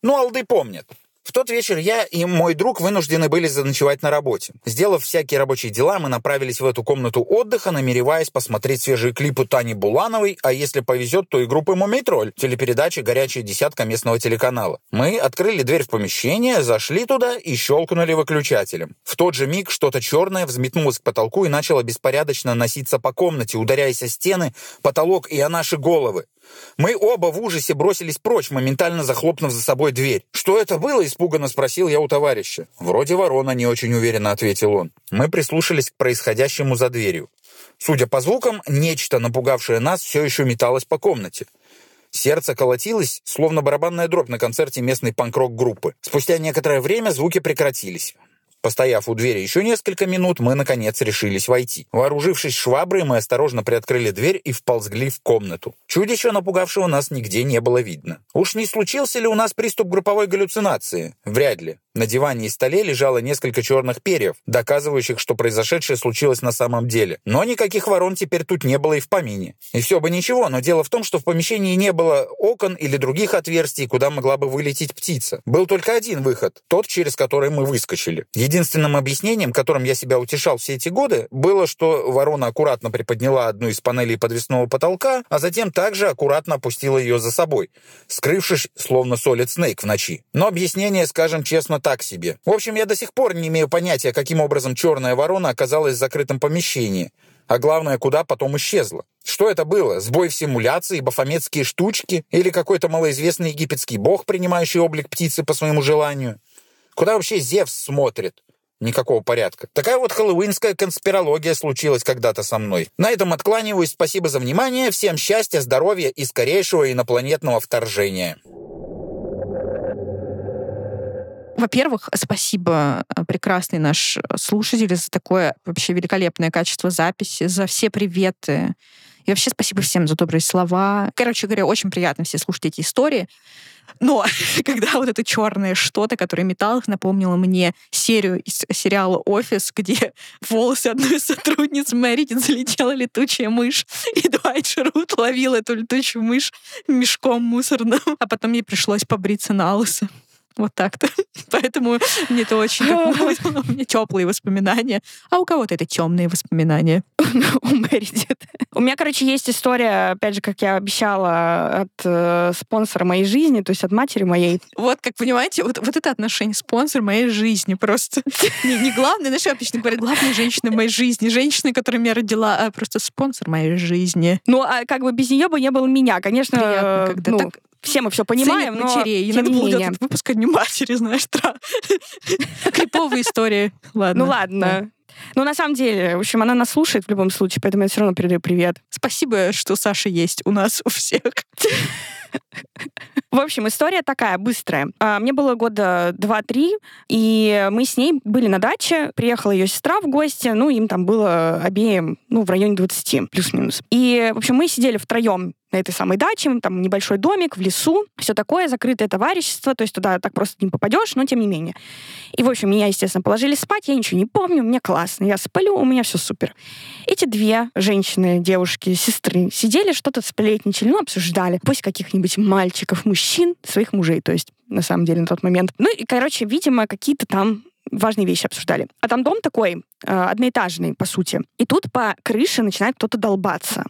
Ну, алды помнят. В тот вечер я и мой друг вынуждены были заночевать на работе. Сделав всякие рабочие дела, мы направились в эту комнату отдыха, намереваясь посмотреть свежие клипы Тани Булановой, а если повезет, то и группы «Мумий-тролль», телепередачи «Горячая десятка» местного телеканала. Мы открыли дверь в помещение, зашли туда и щелкнули выключателем. В тот же миг что-то черное взметнулось к потолку и начало беспорядочно носиться по комнате, ударяясь о стены, потолок и о наши головы. Мы оба в ужасе бросились прочь, моментально захлопнув за собой дверь. «Что это было?» – испуганно спросил я у товарища. «Вроде ворона», – не очень уверенно ответил он. Мы прислушались к происходящему за дверью. Судя по звукам, нечто, напугавшее нас, все еще металось по комнате. Сердце колотилось, словно барабанная дробь на концерте местной панк-рок группы. Спустя некоторое время звуки прекратились. Постояв у двери еще несколько минут, мы, наконец, решились войти. Вооружившись шваброй, мы осторожно приоткрыли дверь и вползгли в комнату. Чудища, напугавшего нас, нигде не было видно. Уж не случился ли у нас приступ групповой галлюцинации? Вряд ли. На диване и столе лежало несколько черных перьев, доказывающих, что произошедшее случилось на самом деле. Но никаких ворон теперь тут не было и в помине. И все бы ничего, но дело в том, что в помещении не было окон или других отверстий, куда могла бы вылететь птица. Был только один выход, тот, через который мы выскочили. Единственным объяснением, которым я себя утешал все эти годы, было, что ворона аккуратно приподняла одну из панелей подвесного потолка, а затем также аккуратно опустила ее за собой, скрывшись, словно Солид Снейк в ночи. Но объяснение, скажем честно, так себе. В общем, я до сих пор не имею понятия, каким образом черная ворона оказалась в закрытом помещении. А главное, куда потом исчезла. Что это было? Сбой в симуляции, бафометские штучки? Или какой-то малоизвестный египетский бог, принимающий облик птицы по своему желанию? Куда вообще Зевс смотрит? Никакого порядка. Такая вот хэллоуинская конспирология случилась когда-то со мной. На этом откланиваюсь. Спасибо за внимание. Всем счастья, здоровья и скорейшего инопланетного вторжения. Во-первых, спасибо, э, прекрасный наш слушатель, за такое вообще великолепное качество записи, за все приветы. И вообще спасибо всем за добрые слова. Короче говоря, очень приятно все слушать эти истории. Но когда вот это черное что-то, которое металлах, напомнило мне серию из сериала «Офис», где волосы одной из сотрудниц Мэридин залетела летучая мышь, и Дуайт Шерут ловил эту летучую мышь мешком мусорным, а потом ей пришлось побриться на лысо. Вот так-то. Поэтому мне это очень у меня теплые воспоминания. А у кого-то это темные воспоминания. у Мэридит. У меня, короче, есть история, опять же, как я обещала, от э, спонсора моей жизни, то есть от матери моей. Вот, как понимаете, вот, вот это отношение спонсор моей жизни просто. Не, не главное, знаешь, обычно говорят, главная женщина моей жизни, женщина, которая меня родила, а просто спонсор моей жизни. Ну, а как бы без нее бы не было меня, конечно. Приятно, когда ну, так все мы все понимаем, но матерей. тем Надо не было менее. делать этот выпуск о Дню матери, знаешь, тра. Криповые истории. Ладно. Ну ладно. Но на самом деле, в общем, она нас слушает в любом случае, поэтому я все равно передаю привет. Спасибо, что Саша есть у нас у всех. В общем, история такая, быстрая. А, мне было года два-три, и мы с ней были на даче. Приехала ее сестра в гости, ну, им там было обеим, ну, в районе 20, плюс-минус. И, в общем, мы сидели втроем на этой самой даче, там небольшой домик в лесу, все такое, закрытое товарищество, то есть туда так просто не попадешь, но тем не менее. И, в общем, меня, естественно, положили спать, я ничего не помню, мне классно, я сплю, у меня все супер. Эти две женщины, девушки, сестры сидели, что-то сплетничали, ну, обсуждали, пусть каких-нибудь мальчиков, мужчин, своих мужей, то есть, на самом деле, на тот момент. Ну, и, короче, видимо, какие-то там важные вещи обсуждали. А там дом такой, э, одноэтажный, по сути. И тут по крыше начинает кто-то долбаться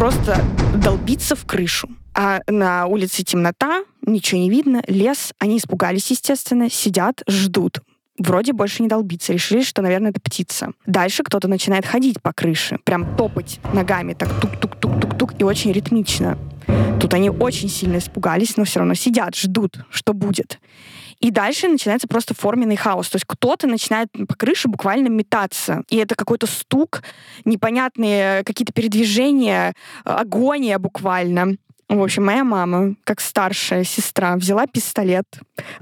просто долбиться в крышу. А на улице темнота, ничего не видно, лес. Они испугались, естественно, сидят, ждут. Вроде больше не долбиться. Решили, что, наверное, это птица. Дальше кто-то начинает ходить по крыше. Прям топать ногами. Так тук-тук-тук-тук-тук. И очень ритмично. Тут они очень сильно испугались, но все равно сидят, ждут, что будет. И дальше начинается просто форменный хаос. То есть кто-то начинает по крыше буквально метаться. И это какой-то стук, непонятные какие-то передвижения, агония буквально. В общем, моя мама, как старшая сестра, взяла пистолет.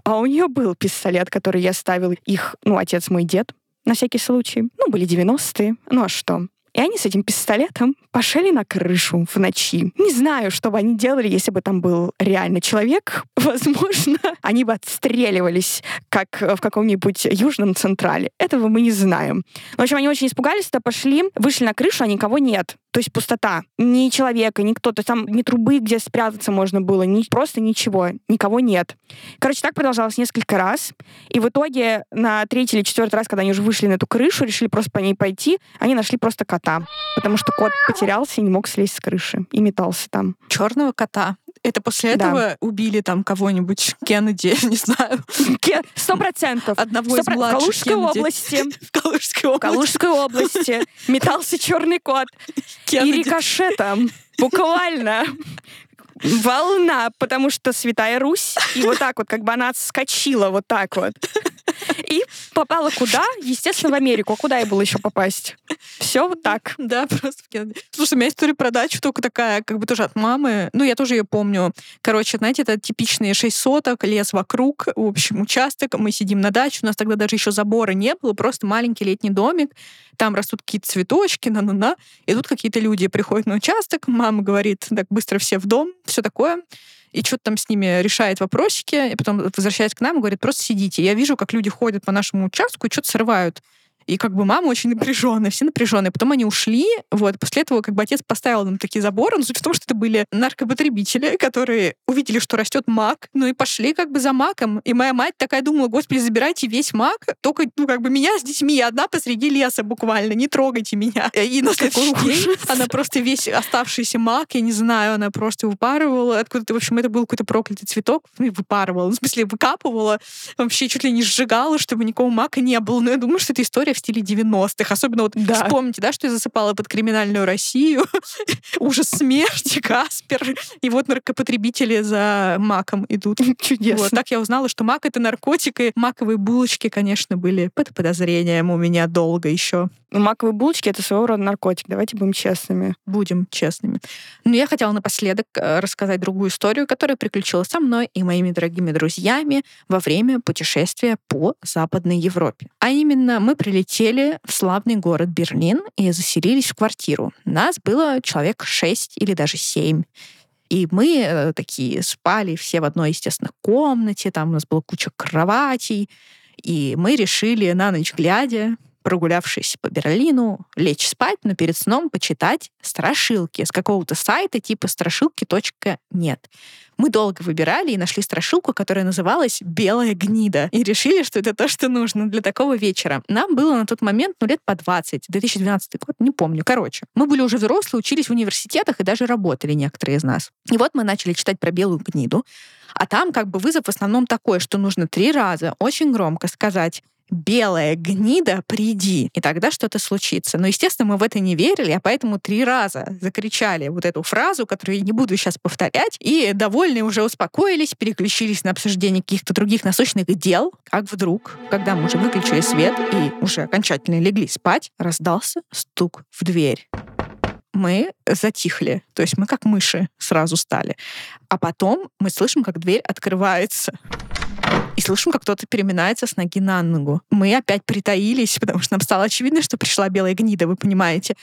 А у нее был пистолет, который я ставил их, ну, отец мой дед, на всякий случай. Ну, были 90-е. Ну, а что? И они с этим пистолетом пошли на крышу в ночи. Не знаю, что бы они делали, если бы там был реально человек. Возможно, они бы отстреливались, как в каком-нибудь южном централе. Этого мы не знаем. В общем, они очень испугались, то пошли, вышли на крышу, а никого нет. То есть пустота. Ни человека, ни кто-то. Там ни трубы, где спрятаться можно было, ни, просто ничего. Никого нет. Короче, так продолжалось несколько раз. И в итоге на третий или четвертый раз, когда они уже вышли на эту крышу, решили просто по ней пойти, они нашли просто кота. Потому что кот потерялся и не мог слезть с крыши. И метался там. Черного кота. Это после этого да. убили там кого-нибудь, Кеннеди, не знаю. Сто процентов. Одного из младших Калужской Кеннеди. области. В Калужской В области. Калужской области метался черный кот. И Кеннеди. рикошетом. Буквально. Волна, потому что Святая Русь, и вот так вот, как бы она отскочила вот так вот. И попала куда? Естественно, в Америку. А куда ей было еще попасть? Все вот так. Да, просто. Слушай, у меня история про дачу только такая, как бы тоже от мамы. Ну, я тоже ее помню. Короче, знаете, это типичные шесть соток, лес вокруг, в общем, участок. Мы сидим на даче, у нас тогда даже еще забора не было, просто маленький летний домик. Там растут какие-то цветочки, на-на-на. И тут какие-то люди приходят на участок, мама говорит, так, быстро все в дом, все такое и что-то там с ними решает вопросики, и потом возвращается к нам говорит, просто сидите. Я вижу, как люди ходят по нашему участку и что-то срывают. И как бы мама очень напряженная, все напряженные. Потом они ушли, вот, после этого как бы отец поставил нам такие заборы, но суть в том, что это были наркопотребители, которые увидели, что растет мак, ну и пошли как бы за маком. И моя мать такая думала, господи, забирайте весь мак, только, ну, как бы меня с детьми, я одна посреди леса буквально, не трогайте меня. И на следующий день она просто весь оставшийся мак, я не знаю, она просто выпарывала откуда-то, в общем, это был какой-то проклятый цветок, ну и выпарывала, в смысле выкапывала, вообще чуть ли не сжигала, чтобы никакого мака не было. Но я думаю, что это история в стиле 90-х. Особенно вот Да. вспомните, да, что я засыпала под криминальную Россию, ужас смерти, Каспер, и вот наркопотребители за маком идут. Чудесно. Вот, так я узнала, что мак — это наркотик, и маковые булочки, конечно, были под подозрением у меня долго еще. Ну, Маковые булочки — это своего рода наркотик. Давайте будем честными. Будем честными. Но я хотела напоследок э, рассказать другую историю, которая приключилась со мной и моими дорогими друзьями во время путешествия по Западной Европе. А именно, мы прилетели в славный город Берлин и заселились в квартиру. Нас было человек шесть или даже семь. И мы э, такие спали все в одной, естественно, комнате, там у нас была куча кроватей, и мы решили на ночь глядя, прогулявшись по Берлину, лечь спать, но перед сном почитать страшилки с какого-то сайта типа страшилки.нет. Мы долго выбирали и нашли страшилку, которая называлась «Белая гнида». И решили, что это то, что нужно для такого вечера. Нам было на тот момент, ну, лет по 20, 2012 год, не помню. Короче, мы были уже взрослые, учились в университетах и даже работали некоторые из нас. И вот мы начали читать про белую гниду. А там как бы вызов в основном такой, что нужно три раза очень громко сказать белая гнида, приди, и тогда что-то случится. Но, естественно, мы в это не верили, а поэтому три раза закричали вот эту фразу, которую я не буду сейчас повторять, и довольные уже успокоились, переключились на обсуждение каких-то других насущных дел, как вдруг, когда мы уже выключили свет и уже окончательно легли спать, раздался стук в дверь мы затихли. То есть мы как мыши сразу стали. А потом мы слышим, как дверь открывается и слышим, как кто-то переминается с ноги на ногу. Мы опять притаились, потому что нам стало очевидно, что пришла белая гнида, вы понимаете.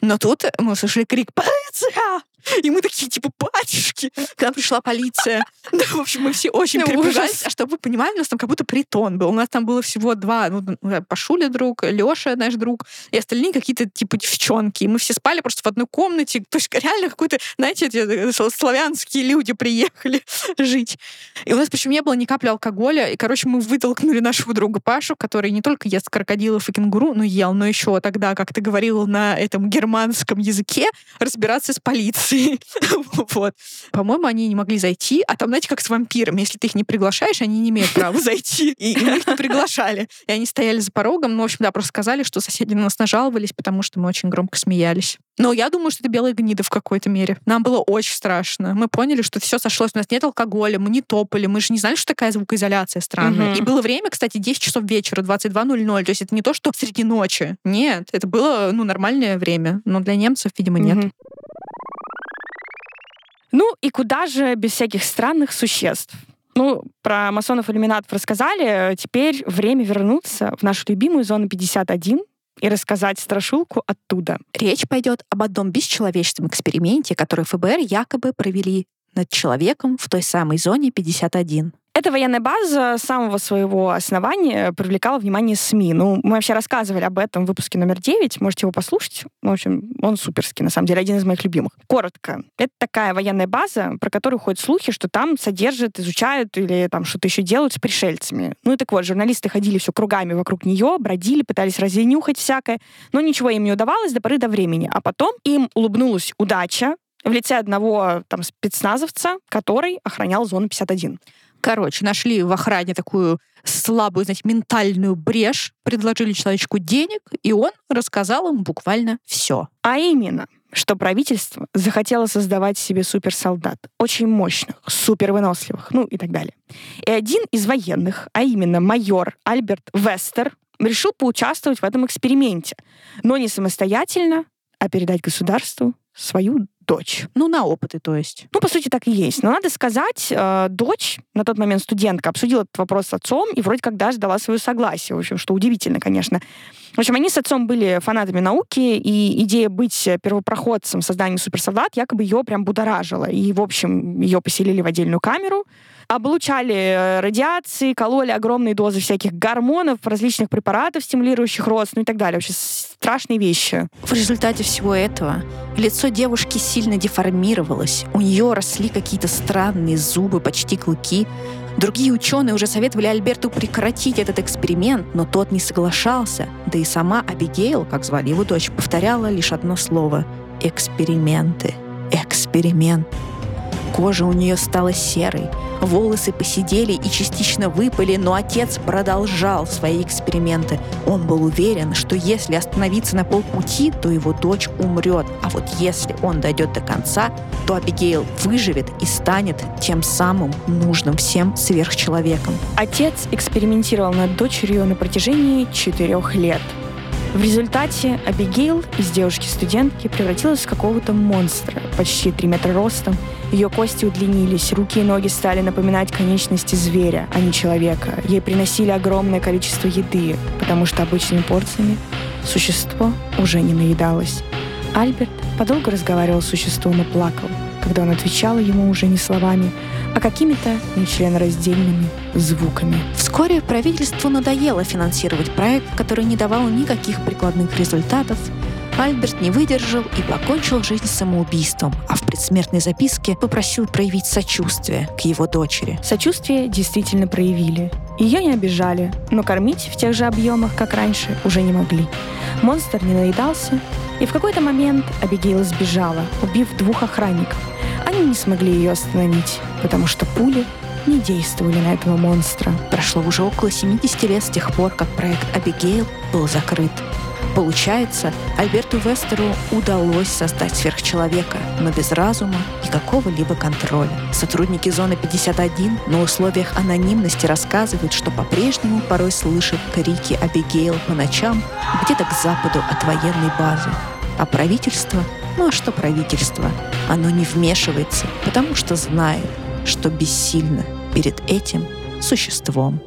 Но тут мы услышали крик «Полиция!» И мы такие, типа, батюшки, когда пришла полиция. Да, в общем, мы все очень Ну, перепугались. А чтобы вы понимали, у нас там как будто притон был. У нас там было всего два. Ну, Пашуля друг, Леша наш друг, и остальные какие-то, типа, девчонки. И мы все спали просто в одной комнате. То есть реально какой-то, знаете, эти э, славянские люди приехали жить. И у нас причем не было ни капли алкоголя. И, короче, мы вытолкнули нашего друга Пашу, который не только ест крокодилов и кенгуру, но ел, но еще тогда, как ты говорил на этом германском языке, разбираться с полицией. Вот. По-моему, они не могли зайти, а там, знаете, как с вампирами. Если ты их не приглашаешь, они не имеют права зайти. И мы их не приглашали. И они стояли за порогом. Ну, в общем, да, просто сказали, что соседи на нас нажаловались, потому что мы очень громко смеялись. Но я думаю, что это белая гнида в какой-то мере. Нам было очень страшно. Мы поняли, что все сошлось. У нас нет алкоголя, мы не топали, мы же не знали, что такая звукоизоляция странная. Мгм. И было время, кстати, 10 часов вечера, 22.00. То есть это не то, что среди ночи. Нет, это было, ну, нормальное время. Но для немцев, видимо, нет. Мгм. Ну и куда же без всяких странных существ? Ну, про масонов-иллюминатов рассказали. Теперь время вернуться в нашу любимую зону 51 и рассказать страшилку оттуда. Речь пойдет об одном бесчеловеческом эксперименте, который ФБР якобы провели над человеком в той самой зоне 51. Эта военная база с самого своего основания привлекала внимание СМИ. Ну, мы вообще рассказывали об этом в выпуске номер 9, можете его послушать. Ну, В общем, он суперский, на самом деле, один из моих любимых. Коротко. Это такая военная база, про которую ходят слухи, что там содержат, изучают или там что-то еще делают с пришельцами. Ну и так вот, журналисты ходили все кругами вокруг нее, бродили, пытались разнюхать всякое, но ничего им не удавалось до поры до времени. А потом им улыбнулась удача, в лице одного там спецназовца, который охранял зону 51. Короче, нашли в охране такую слабую, знаете, ментальную брешь, предложили человечку денег, и он рассказал им буквально все. А именно, что правительство захотело создавать себе суперсолдат, очень мощных, супервыносливых, ну и так далее. И один из военных, а именно майор Альберт Вестер, решил поучаствовать в этом эксперименте, но не самостоятельно, а передать государству свою дочь. Ну, на опыты, то есть. Ну, по сути, так и есть. Но надо сказать, э, дочь, на тот момент студентка, обсудила этот вопрос с отцом и вроде как даже дала свое согласие. В общем, что удивительно, конечно. В общем, они с отцом были фанатами науки, и идея быть первопроходцем в создании суперсолдат якобы ее прям будоражила. И, в общем, ее поселили в отдельную камеру, облучали э, радиации, кололи огромные дозы всяких гормонов, различных препаратов, стимулирующих рост, ну и так далее. Вообще страшные вещи. В результате всего этого лицо девушки сильно деформировалось, у нее росли какие-то странные зубы, почти клыки. Другие ученые уже советовали Альберту прекратить этот эксперимент, но тот не соглашался. Да и сама Абигейл, как звали его дочь, повторяла лишь одно слово — эксперименты. Эксперимент. Кожа у нее стала серой, волосы посидели и частично выпали, но отец продолжал свои эксперименты. Он был уверен, что если остановиться на полпути, то его дочь умрет, а вот если он дойдет до конца, то Абигейл выживет и станет тем самым нужным всем сверхчеловеком. Отец экспериментировал над дочерью на протяжении четырех лет. В результате Абигейл из девушки-студентки превратилась в какого-то монстра, почти 3 метра ростом. Ее кости удлинились, руки и ноги стали напоминать конечности зверя, а не человека. Ей приносили огромное количество еды, потому что обычными порциями существо уже не наедалось. Альберт подолго разговаривал с существом и плакал, когда он отвечал ему уже не словами, а какими-то нечленораздельными звуками. Вскоре правительству надоело финансировать проект, который не давал никаких прикладных результатов. Альберт не выдержал и покончил жизнь самоубийством, а в предсмертной записке попросил проявить сочувствие к его дочери. Сочувствие действительно проявили. Ее не обижали, но кормить в тех же объемах, как раньше, уже не могли. Монстр не наедался, и в какой-то момент Абигейл сбежала, убив двух охранников. Они не смогли ее остановить, потому что пули не действовали на этого монстра. Прошло уже около 70 лет с тех пор, как проект «Абигейл» был закрыт. Получается, Альберту Вестеру удалось создать сверхчеловека, но без разума и какого-либо контроля. Сотрудники зоны 51 на условиях анонимности рассказывают, что по-прежнему порой слышат крики Абигейл по ночам где-то к западу от военной базы. А правительство? Ну а что правительство? Оно не вмешивается, потому что знает, что бессильно перед этим существом.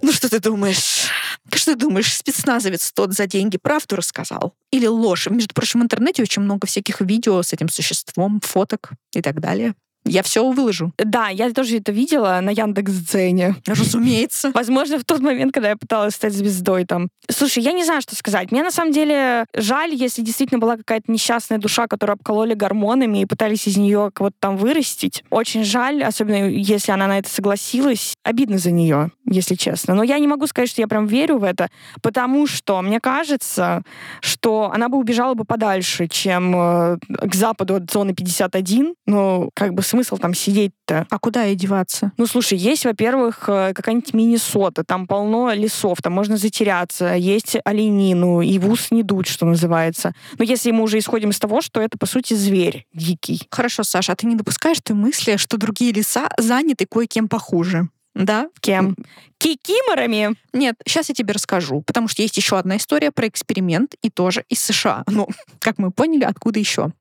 Ну что ты думаешь? Что ты думаешь, спецназовец тот за деньги правду рассказал? Или ложь? Между прочим, в интернете очень много всяких видео с этим существом, фоток и так далее. Я все выложу. Да, я тоже это видела на Яндекс.Дзене. Разумеется. Возможно, в тот момент, когда я пыталась стать звездой там. Слушай, я не знаю, что сказать. Мне на самом деле жаль, если действительно была какая-то несчастная душа, которую обкололи гормонами и пытались из нее кого-то там вырастить. Очень жаль, особенно если она на это согласилась. Обидно за нее, если честно. Но я не могу сказать, что я прям верю в это, потому что мне кажется, что она бы убежала бы подальше, чем э, к западу от зоны 51. Ну, как бы смысл там сидеть-то? А куда ей деваться? Ну, слушай, есть, во-первых, э, какая-нибудь Миннесота, там полно лесов, там можно затеряться, есть оленину, и в ус не дуть, что называется. Но если мы уже исходим из того, что это, по сути, зверь дикий. Хорошо, Саша, а ты не допускаешь ты мысли, что другие леса заняты кое-кем похуже? Да? Кем? Кикиморами? Нет, сейчас я тебе расскажу, потому что есть еще одна история про эксперимент, и тоже из США. Ну, как мы поняли, откуда еще.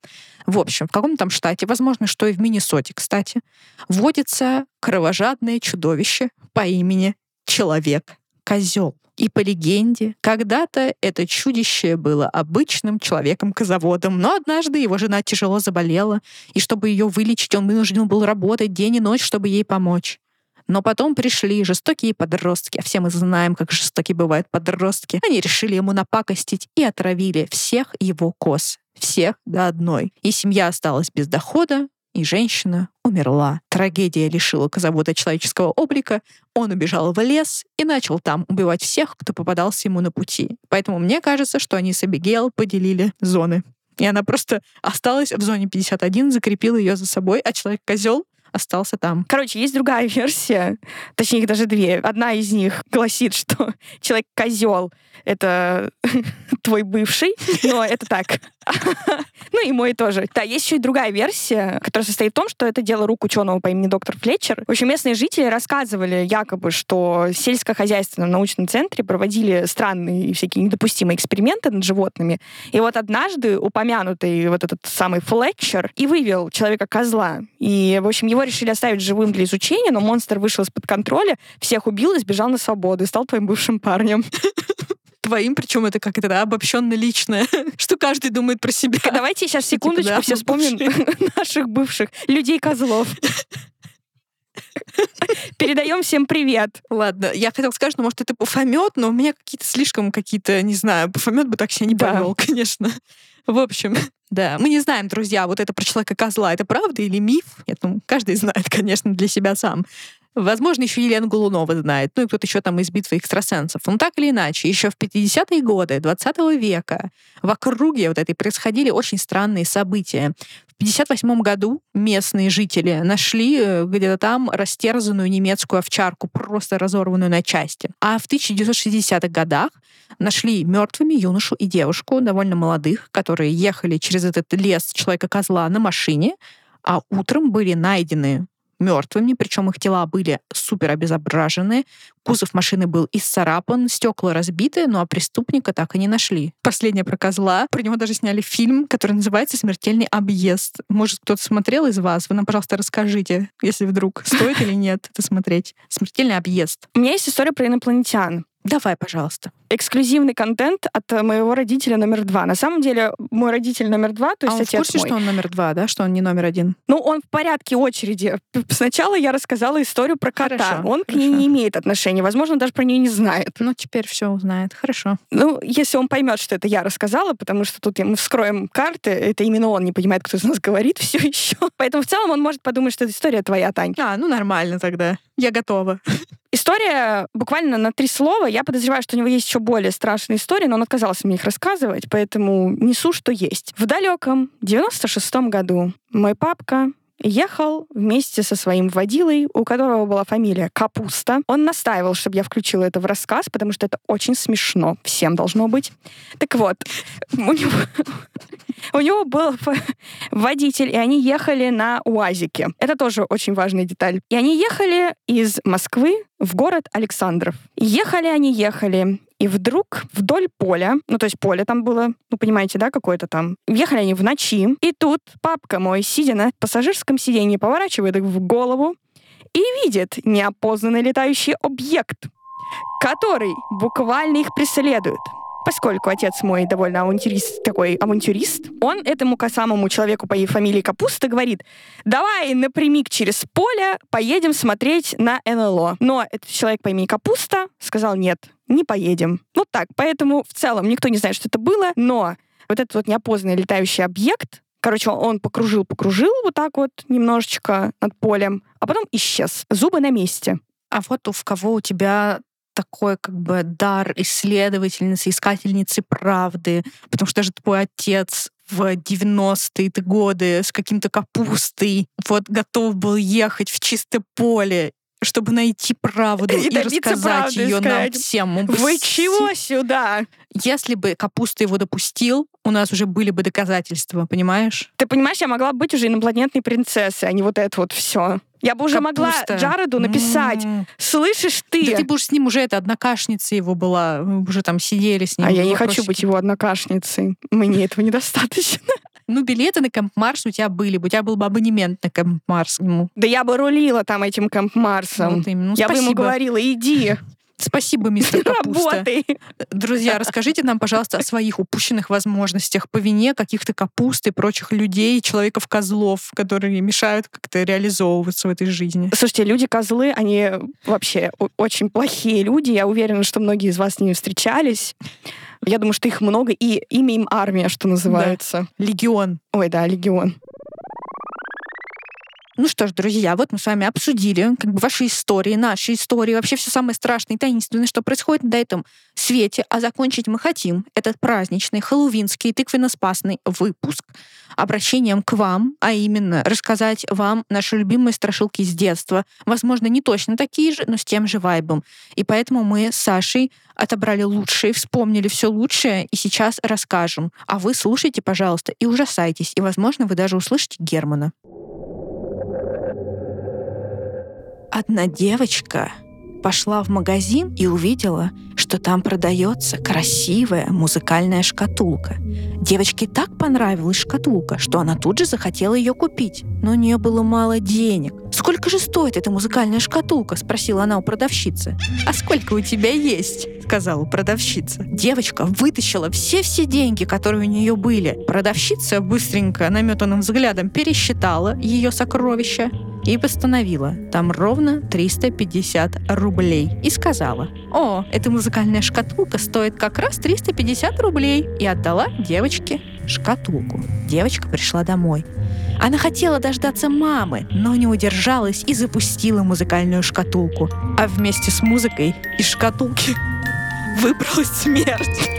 В общем, в каком-то там штате, возможно, что и в Миннесоте, кстати, вводится кровожадное чудовище по имени Человек-козел. И по легенде, когда-то это чудище было обычным человеком-козоводом, но однажды его жена тяжело заболела, и чтобы ее вылечить, он вынужден был работать день и ночь, чтобы ей помочь. Но потом пришли жестокие подростки, а все мы знаем, как жестокие бывают подростки. Они решили ему напакостить и отравили всех его коз. Всех до одной. И семья осталась без дохода, и женщина умерла. Трагедия лишила козавода человеческого облика, он убежал в лес и начал там убивать всех, кто попадался ему на пути. Поэтому мне кажется, что они с Абигейл поделили зоны. И она просто осталась в зоне 51, закрепила ее за собой, а человек-козел остался там. Короче, есть другая версия, точнее их даже две. Одна из них гласит, что человек козел это твой бывший, но это так. ну и мой тоже. Да, есть еще и другая версия, которая состоит в том, что это дело рук ученого по имени доктор Флетчер. В общем, местные жители рассказывали якобы, что в сельскохозяйственном научном центре проводили странные и всякие недопустимые эксперименты над животными. И вот однажды упомянутый вот этот самый Флетчер и вывел человека-козла. И, в общем, его решили оставить живым для изучения, но монстр вышел из-под контроля, всех убил и сбежал на свободу и стал твоим бывшим парнем. твоим, причем это как это да, обобщенно личное, что каждый думает про себя. Давайте сейчас типа, секундочку типа, да, все вспомним наших бывших людей-козлов. Передаем всем привет. Ладно, я хотела сказать, что может это пуфомет, но у меня какие-то слишком какие-то, не знаю, пуфомет бы так себя не повел, да. конечно. В общем, да, мы не знаем, друзья, вот это про человека-козла, это правда или миф? Я думаю, каждый знает, конечно, для себя сам. Возможно, еще Елена Голунова знает, ну и кто-то еще там из битвы экстрасенсов. Но так или иначе, еще в 50-е годы 20 века в округе вот этой происходили очень странные события. В 58 году местные жители нашли э, где-то там растерзанную немецкую овчарку, просто разорванную на части. А в 1960-х годах нашли мертвыми юношу и девушку, довольно молодых, которые ехали через этот лес человека-козла на машине, а утром были найдены мертвыми, причем их тела были супер обезображены, кузов машины был исцарапан, стекла разбиты, ну а преступника так и не нашли. Последнее про козла. Про него даже сняли фильм, который называется «Смертельный объезд». Может, кто-то смотрел из вас? Вы нам, пожалуйста, расскажите, если вдруг стоит или нет это смотреть. «Смертельный объезд». У меня есть история про инопланетян. Давай, пожалуйста. Эксклюзивный контент от моего родителя номер два. На самом деле, мой родитель номер два, то есть а он отец в курсе, мой. что он номер два, да? Что он не номер один? Ну, он в порядке очереди. Сначала я рассказала историю про кота. Хорошо, он хорошо. к ней не имеет отношения. Возможно, он даже про нее не знает. Ну, теперь все узнает. Хорошо. Ну, если он поймет, что это я рассказала, потому что тут мы вскроем карты, это именно он не понимает, кто из нас говорит, все еще. Поэтому в целом он может подумать, что эта история твоя, Тань. А, ну нормально тогда. Я готова. История буквально на три слова. Я подозреваю, что у него есть еще более страшные истории, но он отказался мне их рассказывать, поэтому несу, что есть. В далеком 96-м году мой папка ехал вместе со своим водилой, у которого была фамилия Капуста. Он настаивал, чтобы я включила это в рассказ, потому что это очень смешно. Всем должно быть. Так вот, у него, у него был водитель, и они ехали на УАЗике. Это тоже очень важная деталь. И они ехали из Москвы в город Александров. Ехали они, ехали. И вдруг вдоль поля, ну то есть поле там было, ну понимаете, да, какое-то там. Ехали они в ночи, и тут папка мой, сидя на пассажирском сиденье, поворачивает в голову и видит неопознанный летающий объект, который буквально их преследует поскольку отец мой довольно авантюрист, такой авантюрист, он этому самому человеку по фамилии Капуста говорит, давай напрямик через поле поедем смотреть на НЛО. Но этот человек по имени Капуста сказал, нет, не поедем. Вот так. Поэтому в целом никто не знает, что это было, но вот этот вот неопознанный летающий объект, короче, он покружил-покружил вот так вот немножечко над полем, а потом исчез. Зубы на месте. А вот в кого у тебя такой как бы дар исследовательницы, искательницы правды, потому что даже твой отец в 90-е годы с каким-то капустой вот готов был ехать в чистое поле чтобы найти правду и, и рассказать ее нам всем. Вы чего сюда? Если бы Капуста его допустил, у нас уже были бы доказательства, понимаешь? Ты понимаешь, я могла быть уже инопланетной принцессой, а не вот это вот все. Я бы уже Капуста. могла Джареду написать, м-м. слышишь ты? Да ты будешь с ним уже, это однокашница его была, вы уже там сидели с ним. А я не хочу быть его однокашницей. Мне этого недостаточно. Ну, билеты на Кэмп Марс у тебя были бы. У тебя был бы абонемент на Кэмп Марс к нему. Да я бы рулила там этим Кэмп Марсом. Вот именно. Ну, я спасибо. бы ему говорила, иди. Спасибо, мистер Капуста. Работай. Друзья, расскажите нам, пожалуйста, о своих упущенных возможностях по вине каких-то капуст и прочих людей, человеков-козлов, которые мешают как-то реализовываться в этой жизни. Слушайте, люди-козлы, они вообще очень плохие люди. Я уверена, что многие из вас с ними встречались. Я думаю, что их много, и имя им армия, что называется. Да. Легион. Ой, да, легион. Ну что ж, друзья, вот мы с вами обсудили как бы ваши истории, наши истории, вообще все самое страшное и таинственное, что происходит на этом свете. А закончить мы хотим этот праздничный, хэллоуинский, тыквенно-спасный выпуск обращением к вам, а именно рассказать вам наши любимые страшилки с детства. Возможно, не точно такие же, но с тем же вайбом. И поэтому мы с Сашей отобрали лучшие, вспомнили все лучшее и сейчас расскажем. А вы слушайте, пожалуйста, и ужасайтесь. И, возможно, вы даже услышите Германа. Одна девочка пошла в магазин и увидела, что там продается красивая музыкальная шкатулка. Девочке так понравилась шкатулка, что она тут же захотела ее купить. Но у нее было мало денег. «Сколько же стоит эта музыкальная шкатулка?» — спросила она у продавщицы. «А сколько у тебя есть?» — сказала продавщица. Девочка вытащила все-все деньги, которые у нее были. Продавщица быстренько наметанным взглядом пересчитала ее сокровища и постановила там ровно 350 рублей и сказала, «О, эта музыкальная шкатулка стоит как раз 350 рублей» и отдала девочке шкатулку. Девочка пришла домой. Она хотела дождаться мамы, но не удержалась и запустила музыкальную шкатулку. А вместе с музыкой из шкатулки выбралась смерть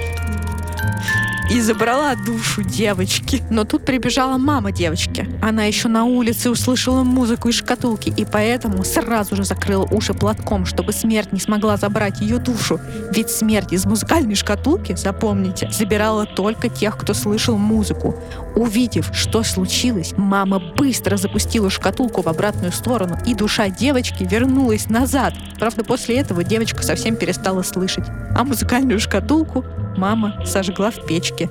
и забрала душу девочки. Но тут прибежала мама девочки. Она еще на улице услышала музыку из шкатулки и поэтому сразу же закрыла уши платком, чтобы смерть не смогла забрать ее душу. Ведь смерть из музыкальной шкатулки, запомните, забирала только тех, кто слышал музыку. Увидев, что случилось, мама быстро запустила шкатулку в обратную сторону, и душа девочки вернулась назад. Правда, после этого девочка совсем перестала слышать. А музыкальную шкатулку мама сожгла в печке.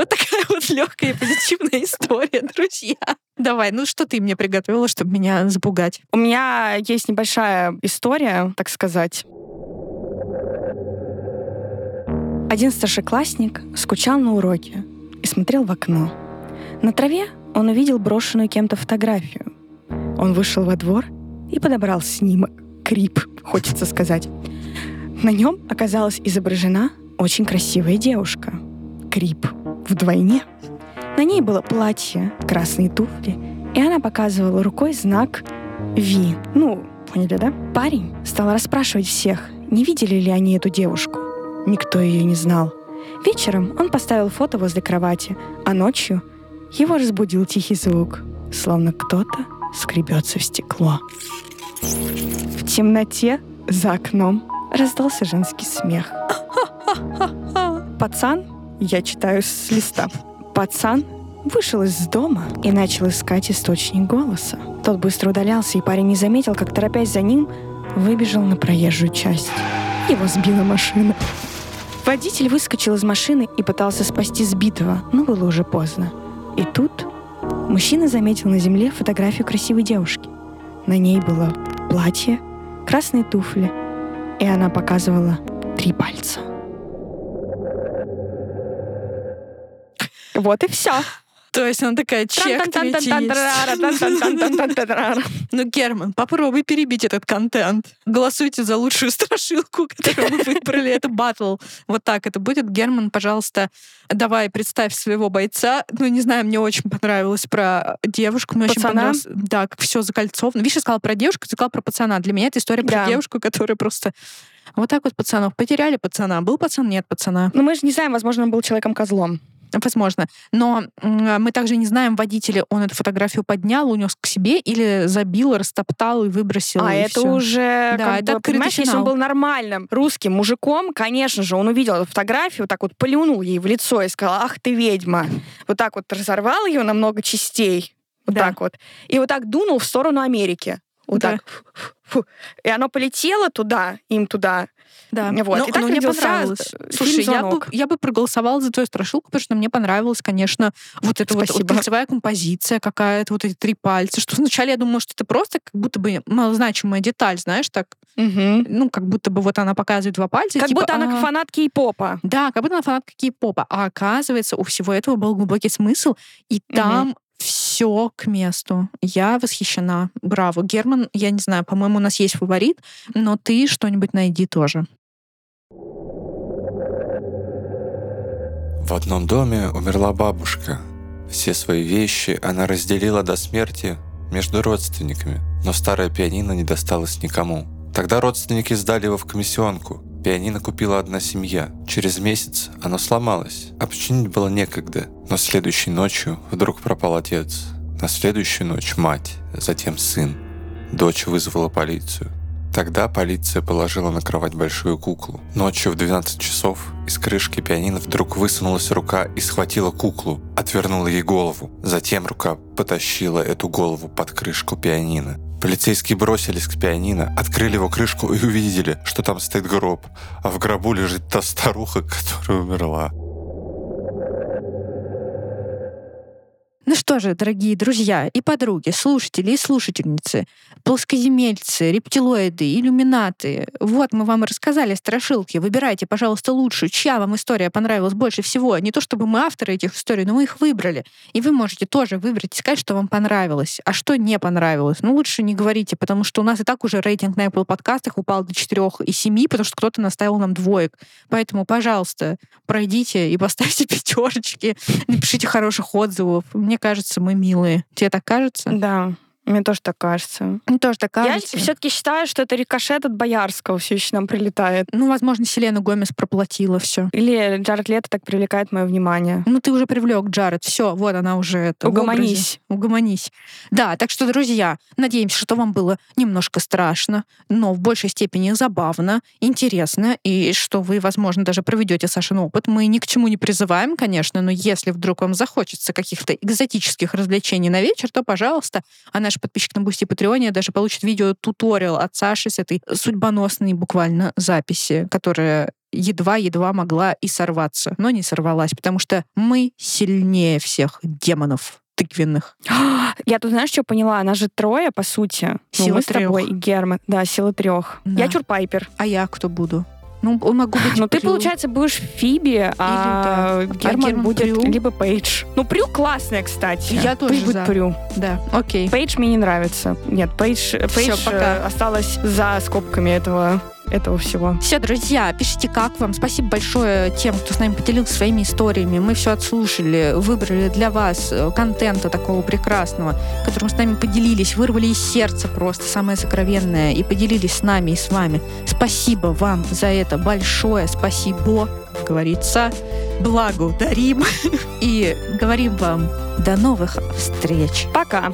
Вот такая вот легкая позитивная история, друзья. Давай, ну что ты мне приготовила, чтобы меня запугать? У меня есть небольшая история, так сказать. Один старшеклассник скучал на уроке и смотрел в окно. На траве он увидел брошенную кем-то фотографию. Он вышел во двор и подобрал снимок. Крип, хочется сказать. На нем оказалась изображена очень красивая девушка. Крип вдвойне. На ней было платье, красные туфли, и она показывала рукой знак Ви. Ну, поняли, да? Парень стал расспрашивать всех, не видели ли они эту девушку. Никто ее не знал. Вечером он поставил фото возле кровати, а ночью его разбудил тихий звук, словно кто-то скребется в стекло. В темноте за окном раздался женский смех. Пацан, я читаю с листа, пацан вышел из дома и начал искать источник голоса. Тот быстро удалялся, и парень не заметил, как, торопясь за ним, выбежал на проезжую часть. Его сбила машина. Водитель выскочил из машины и пытался спасти сбитого, но было уже поздно. И тут мужчина заметил на земле фотографию красивой девушки. На ней было платье, красные туфли, и она показывала три пальца. Вот и все. То есть она такая, чек Ну, Герман, попробуй перебить этот контент. Голосуйте за лучшую страшилку, которую мы выбрали. Это батл. Вот так это будет. Герман, пожалуйста, давай представь своего бойца. Ну, не знаю, мне очень понравилось про девушку. Мне очень понравилось, да, как все закольцовано. Видишь, я сказала про девушку, ты сказала про пацана. Для меня это история про девушку, которая просто вот так вот пацанов. Потеряли пацана. Был пацан, нет пацана. Ну, мы же не знаем, возможно, он был человеком-козлом. Возможно. Но мы также не знаем, водителя он эту фотографию поднял, унес к себе или забил, растоптал и выбросил. А и это всё. уже, Да, как это бы, понимаешь, открытый если он финал. был нормальным русским мужиком, конечно же, он увидел эту фотографию, так вот плюнул ей в лицо и сказал, ах ты ведьма. Вот так вот разорвал ее на много частей. Вот Да. так вот. И вот так дунул в сторону Америки. Вот Да. так. Фу. И оно полетело туда, им туда. Да. Вот. Но, И так но мне родился, понравилось. Слушай, я бы, я бы проголосовала за твою страшилку, потому что мне понравилась, конечно, вот эта вот, вот кольцевая композиция какая-то, вот эти три пальца. Что вначале я думала, что это просто как будто бы малозначимая деталь, знаешь, так, Мгм. ну, как будто бы вот она показывает два пальца. Как типа, будто она а, фанат кей-попа. Да, как будто она фанатка кей-попа. А оказывается, у всего этого был глубокий смысл, и там все к месту. Я восхищена. Браво. Герман, я не знаю, по-моему, у нас есть фаворит, но ты что-нибудь найди тоже. В одном доме умерла бабушка. Все свои вещи она разделила до смерти между родственниками, но старое пианино не досталось никому. Тогда родственники сдали его в комиссионку. Пианино купила одна семья. Через месяц оно сломалось, починить было некогда. Но следующей ночью вдруг пропал отец. На следующую ночь мать, затем сын. Дочь вызвала полицию. Тогда полиция положила на кровать большую куклу. Ночью в 12 часов из крышки пианино вдруг высунулась рука и схватила куклу, отвернула ей голову. Затем рука потащила эту голову под крышку пианино. Полицейские бросились к пианино, открыли его крышку и увидели, что там стоит гроб, а в гробу лежит та старуха, которая умерла. Ну что же, дорогие друзья и подруги, слушатели и слушательницы, плоскоземельцы, рептилоиды, иллюминаты, вот мы вам рассказали страшилки. Выбирайте, пожалуйста, лучшую, чья вам история понравилась больше всего. Не то чтобы мы авторы этих историй, но мы их выбрали. И вы можете тоже выбрать и сказать, что вам понравилось, а что не понравилось. Ну лучше не говорите, потому что у нас и так уже рейтинг на Apple подкастах упал до 4 и 7, потому что кто-то наставил нам двоек. Поэтому, пожалуйста, пройдите и поставьте пятерочки, напишите хороших отзывов. Мне кажется, мы милые. Тебе так кажется? Да, мне тоже так кажется. Мне тоже так Я кажется. все-таки считаю, что это рикошет от Боярского все еще нам прилетает. Ну, возможно, Селена Гомес проплатила все. Или Джаред Лето так привлекает мое внимание. Ну, ты уже привлек Джаред. Все, вот она уже это. Угомонись. Угомонись. Да, так что, друзья, надеемся, что вам было немножко страшно, но в большей степени забавно, интересно, и что вы, возможно, даже проведете Сашин опыт. Мы ни к чему не призываем, конечно, но если вдруг вам захочется каких-то экзотических развлечений на вечер, то, пожалуйста, а наш подписчик на Бусти Патреоне даже получит видео-туториал от Саши с этой судьбоносной буквально записи, которая едва-едва могла и сорваться, но не сорвалась, потому что мы сильнее всех демонов тыквенных. Я тут, знаешь, что поняла? Нас же трое, по сути. Ну, Сила мы с тобой Герман. Да, сила трех. Да. Я чур Пайпер. А я кто буду? Ну, могу быть Ну, ты, получается, будешь Фиби, а да. Герман Герман будет Прю. либо Пейдж. Ну, Прю классная, кстати. Я тоже Пусть будет за. Прю. Да, окей. Пейдж мне не нравится. Нет, Пейдж, Пейдж пока. э, осталась за скобками этого, этого всего. Все, друзья, пишите, как вам. Спасибо большое тем, кто с нами поделился своими историями. Мы все отслушали, выбрали для вас э, контента такого прекрасного, которым с нами поделились, вырвали из сердца просто самое сокровенное и поделились с нами и с вами. Спасибо вам за это большое. Спасибо. говорится, благодарим и говорим вам до новых встреч. Пока.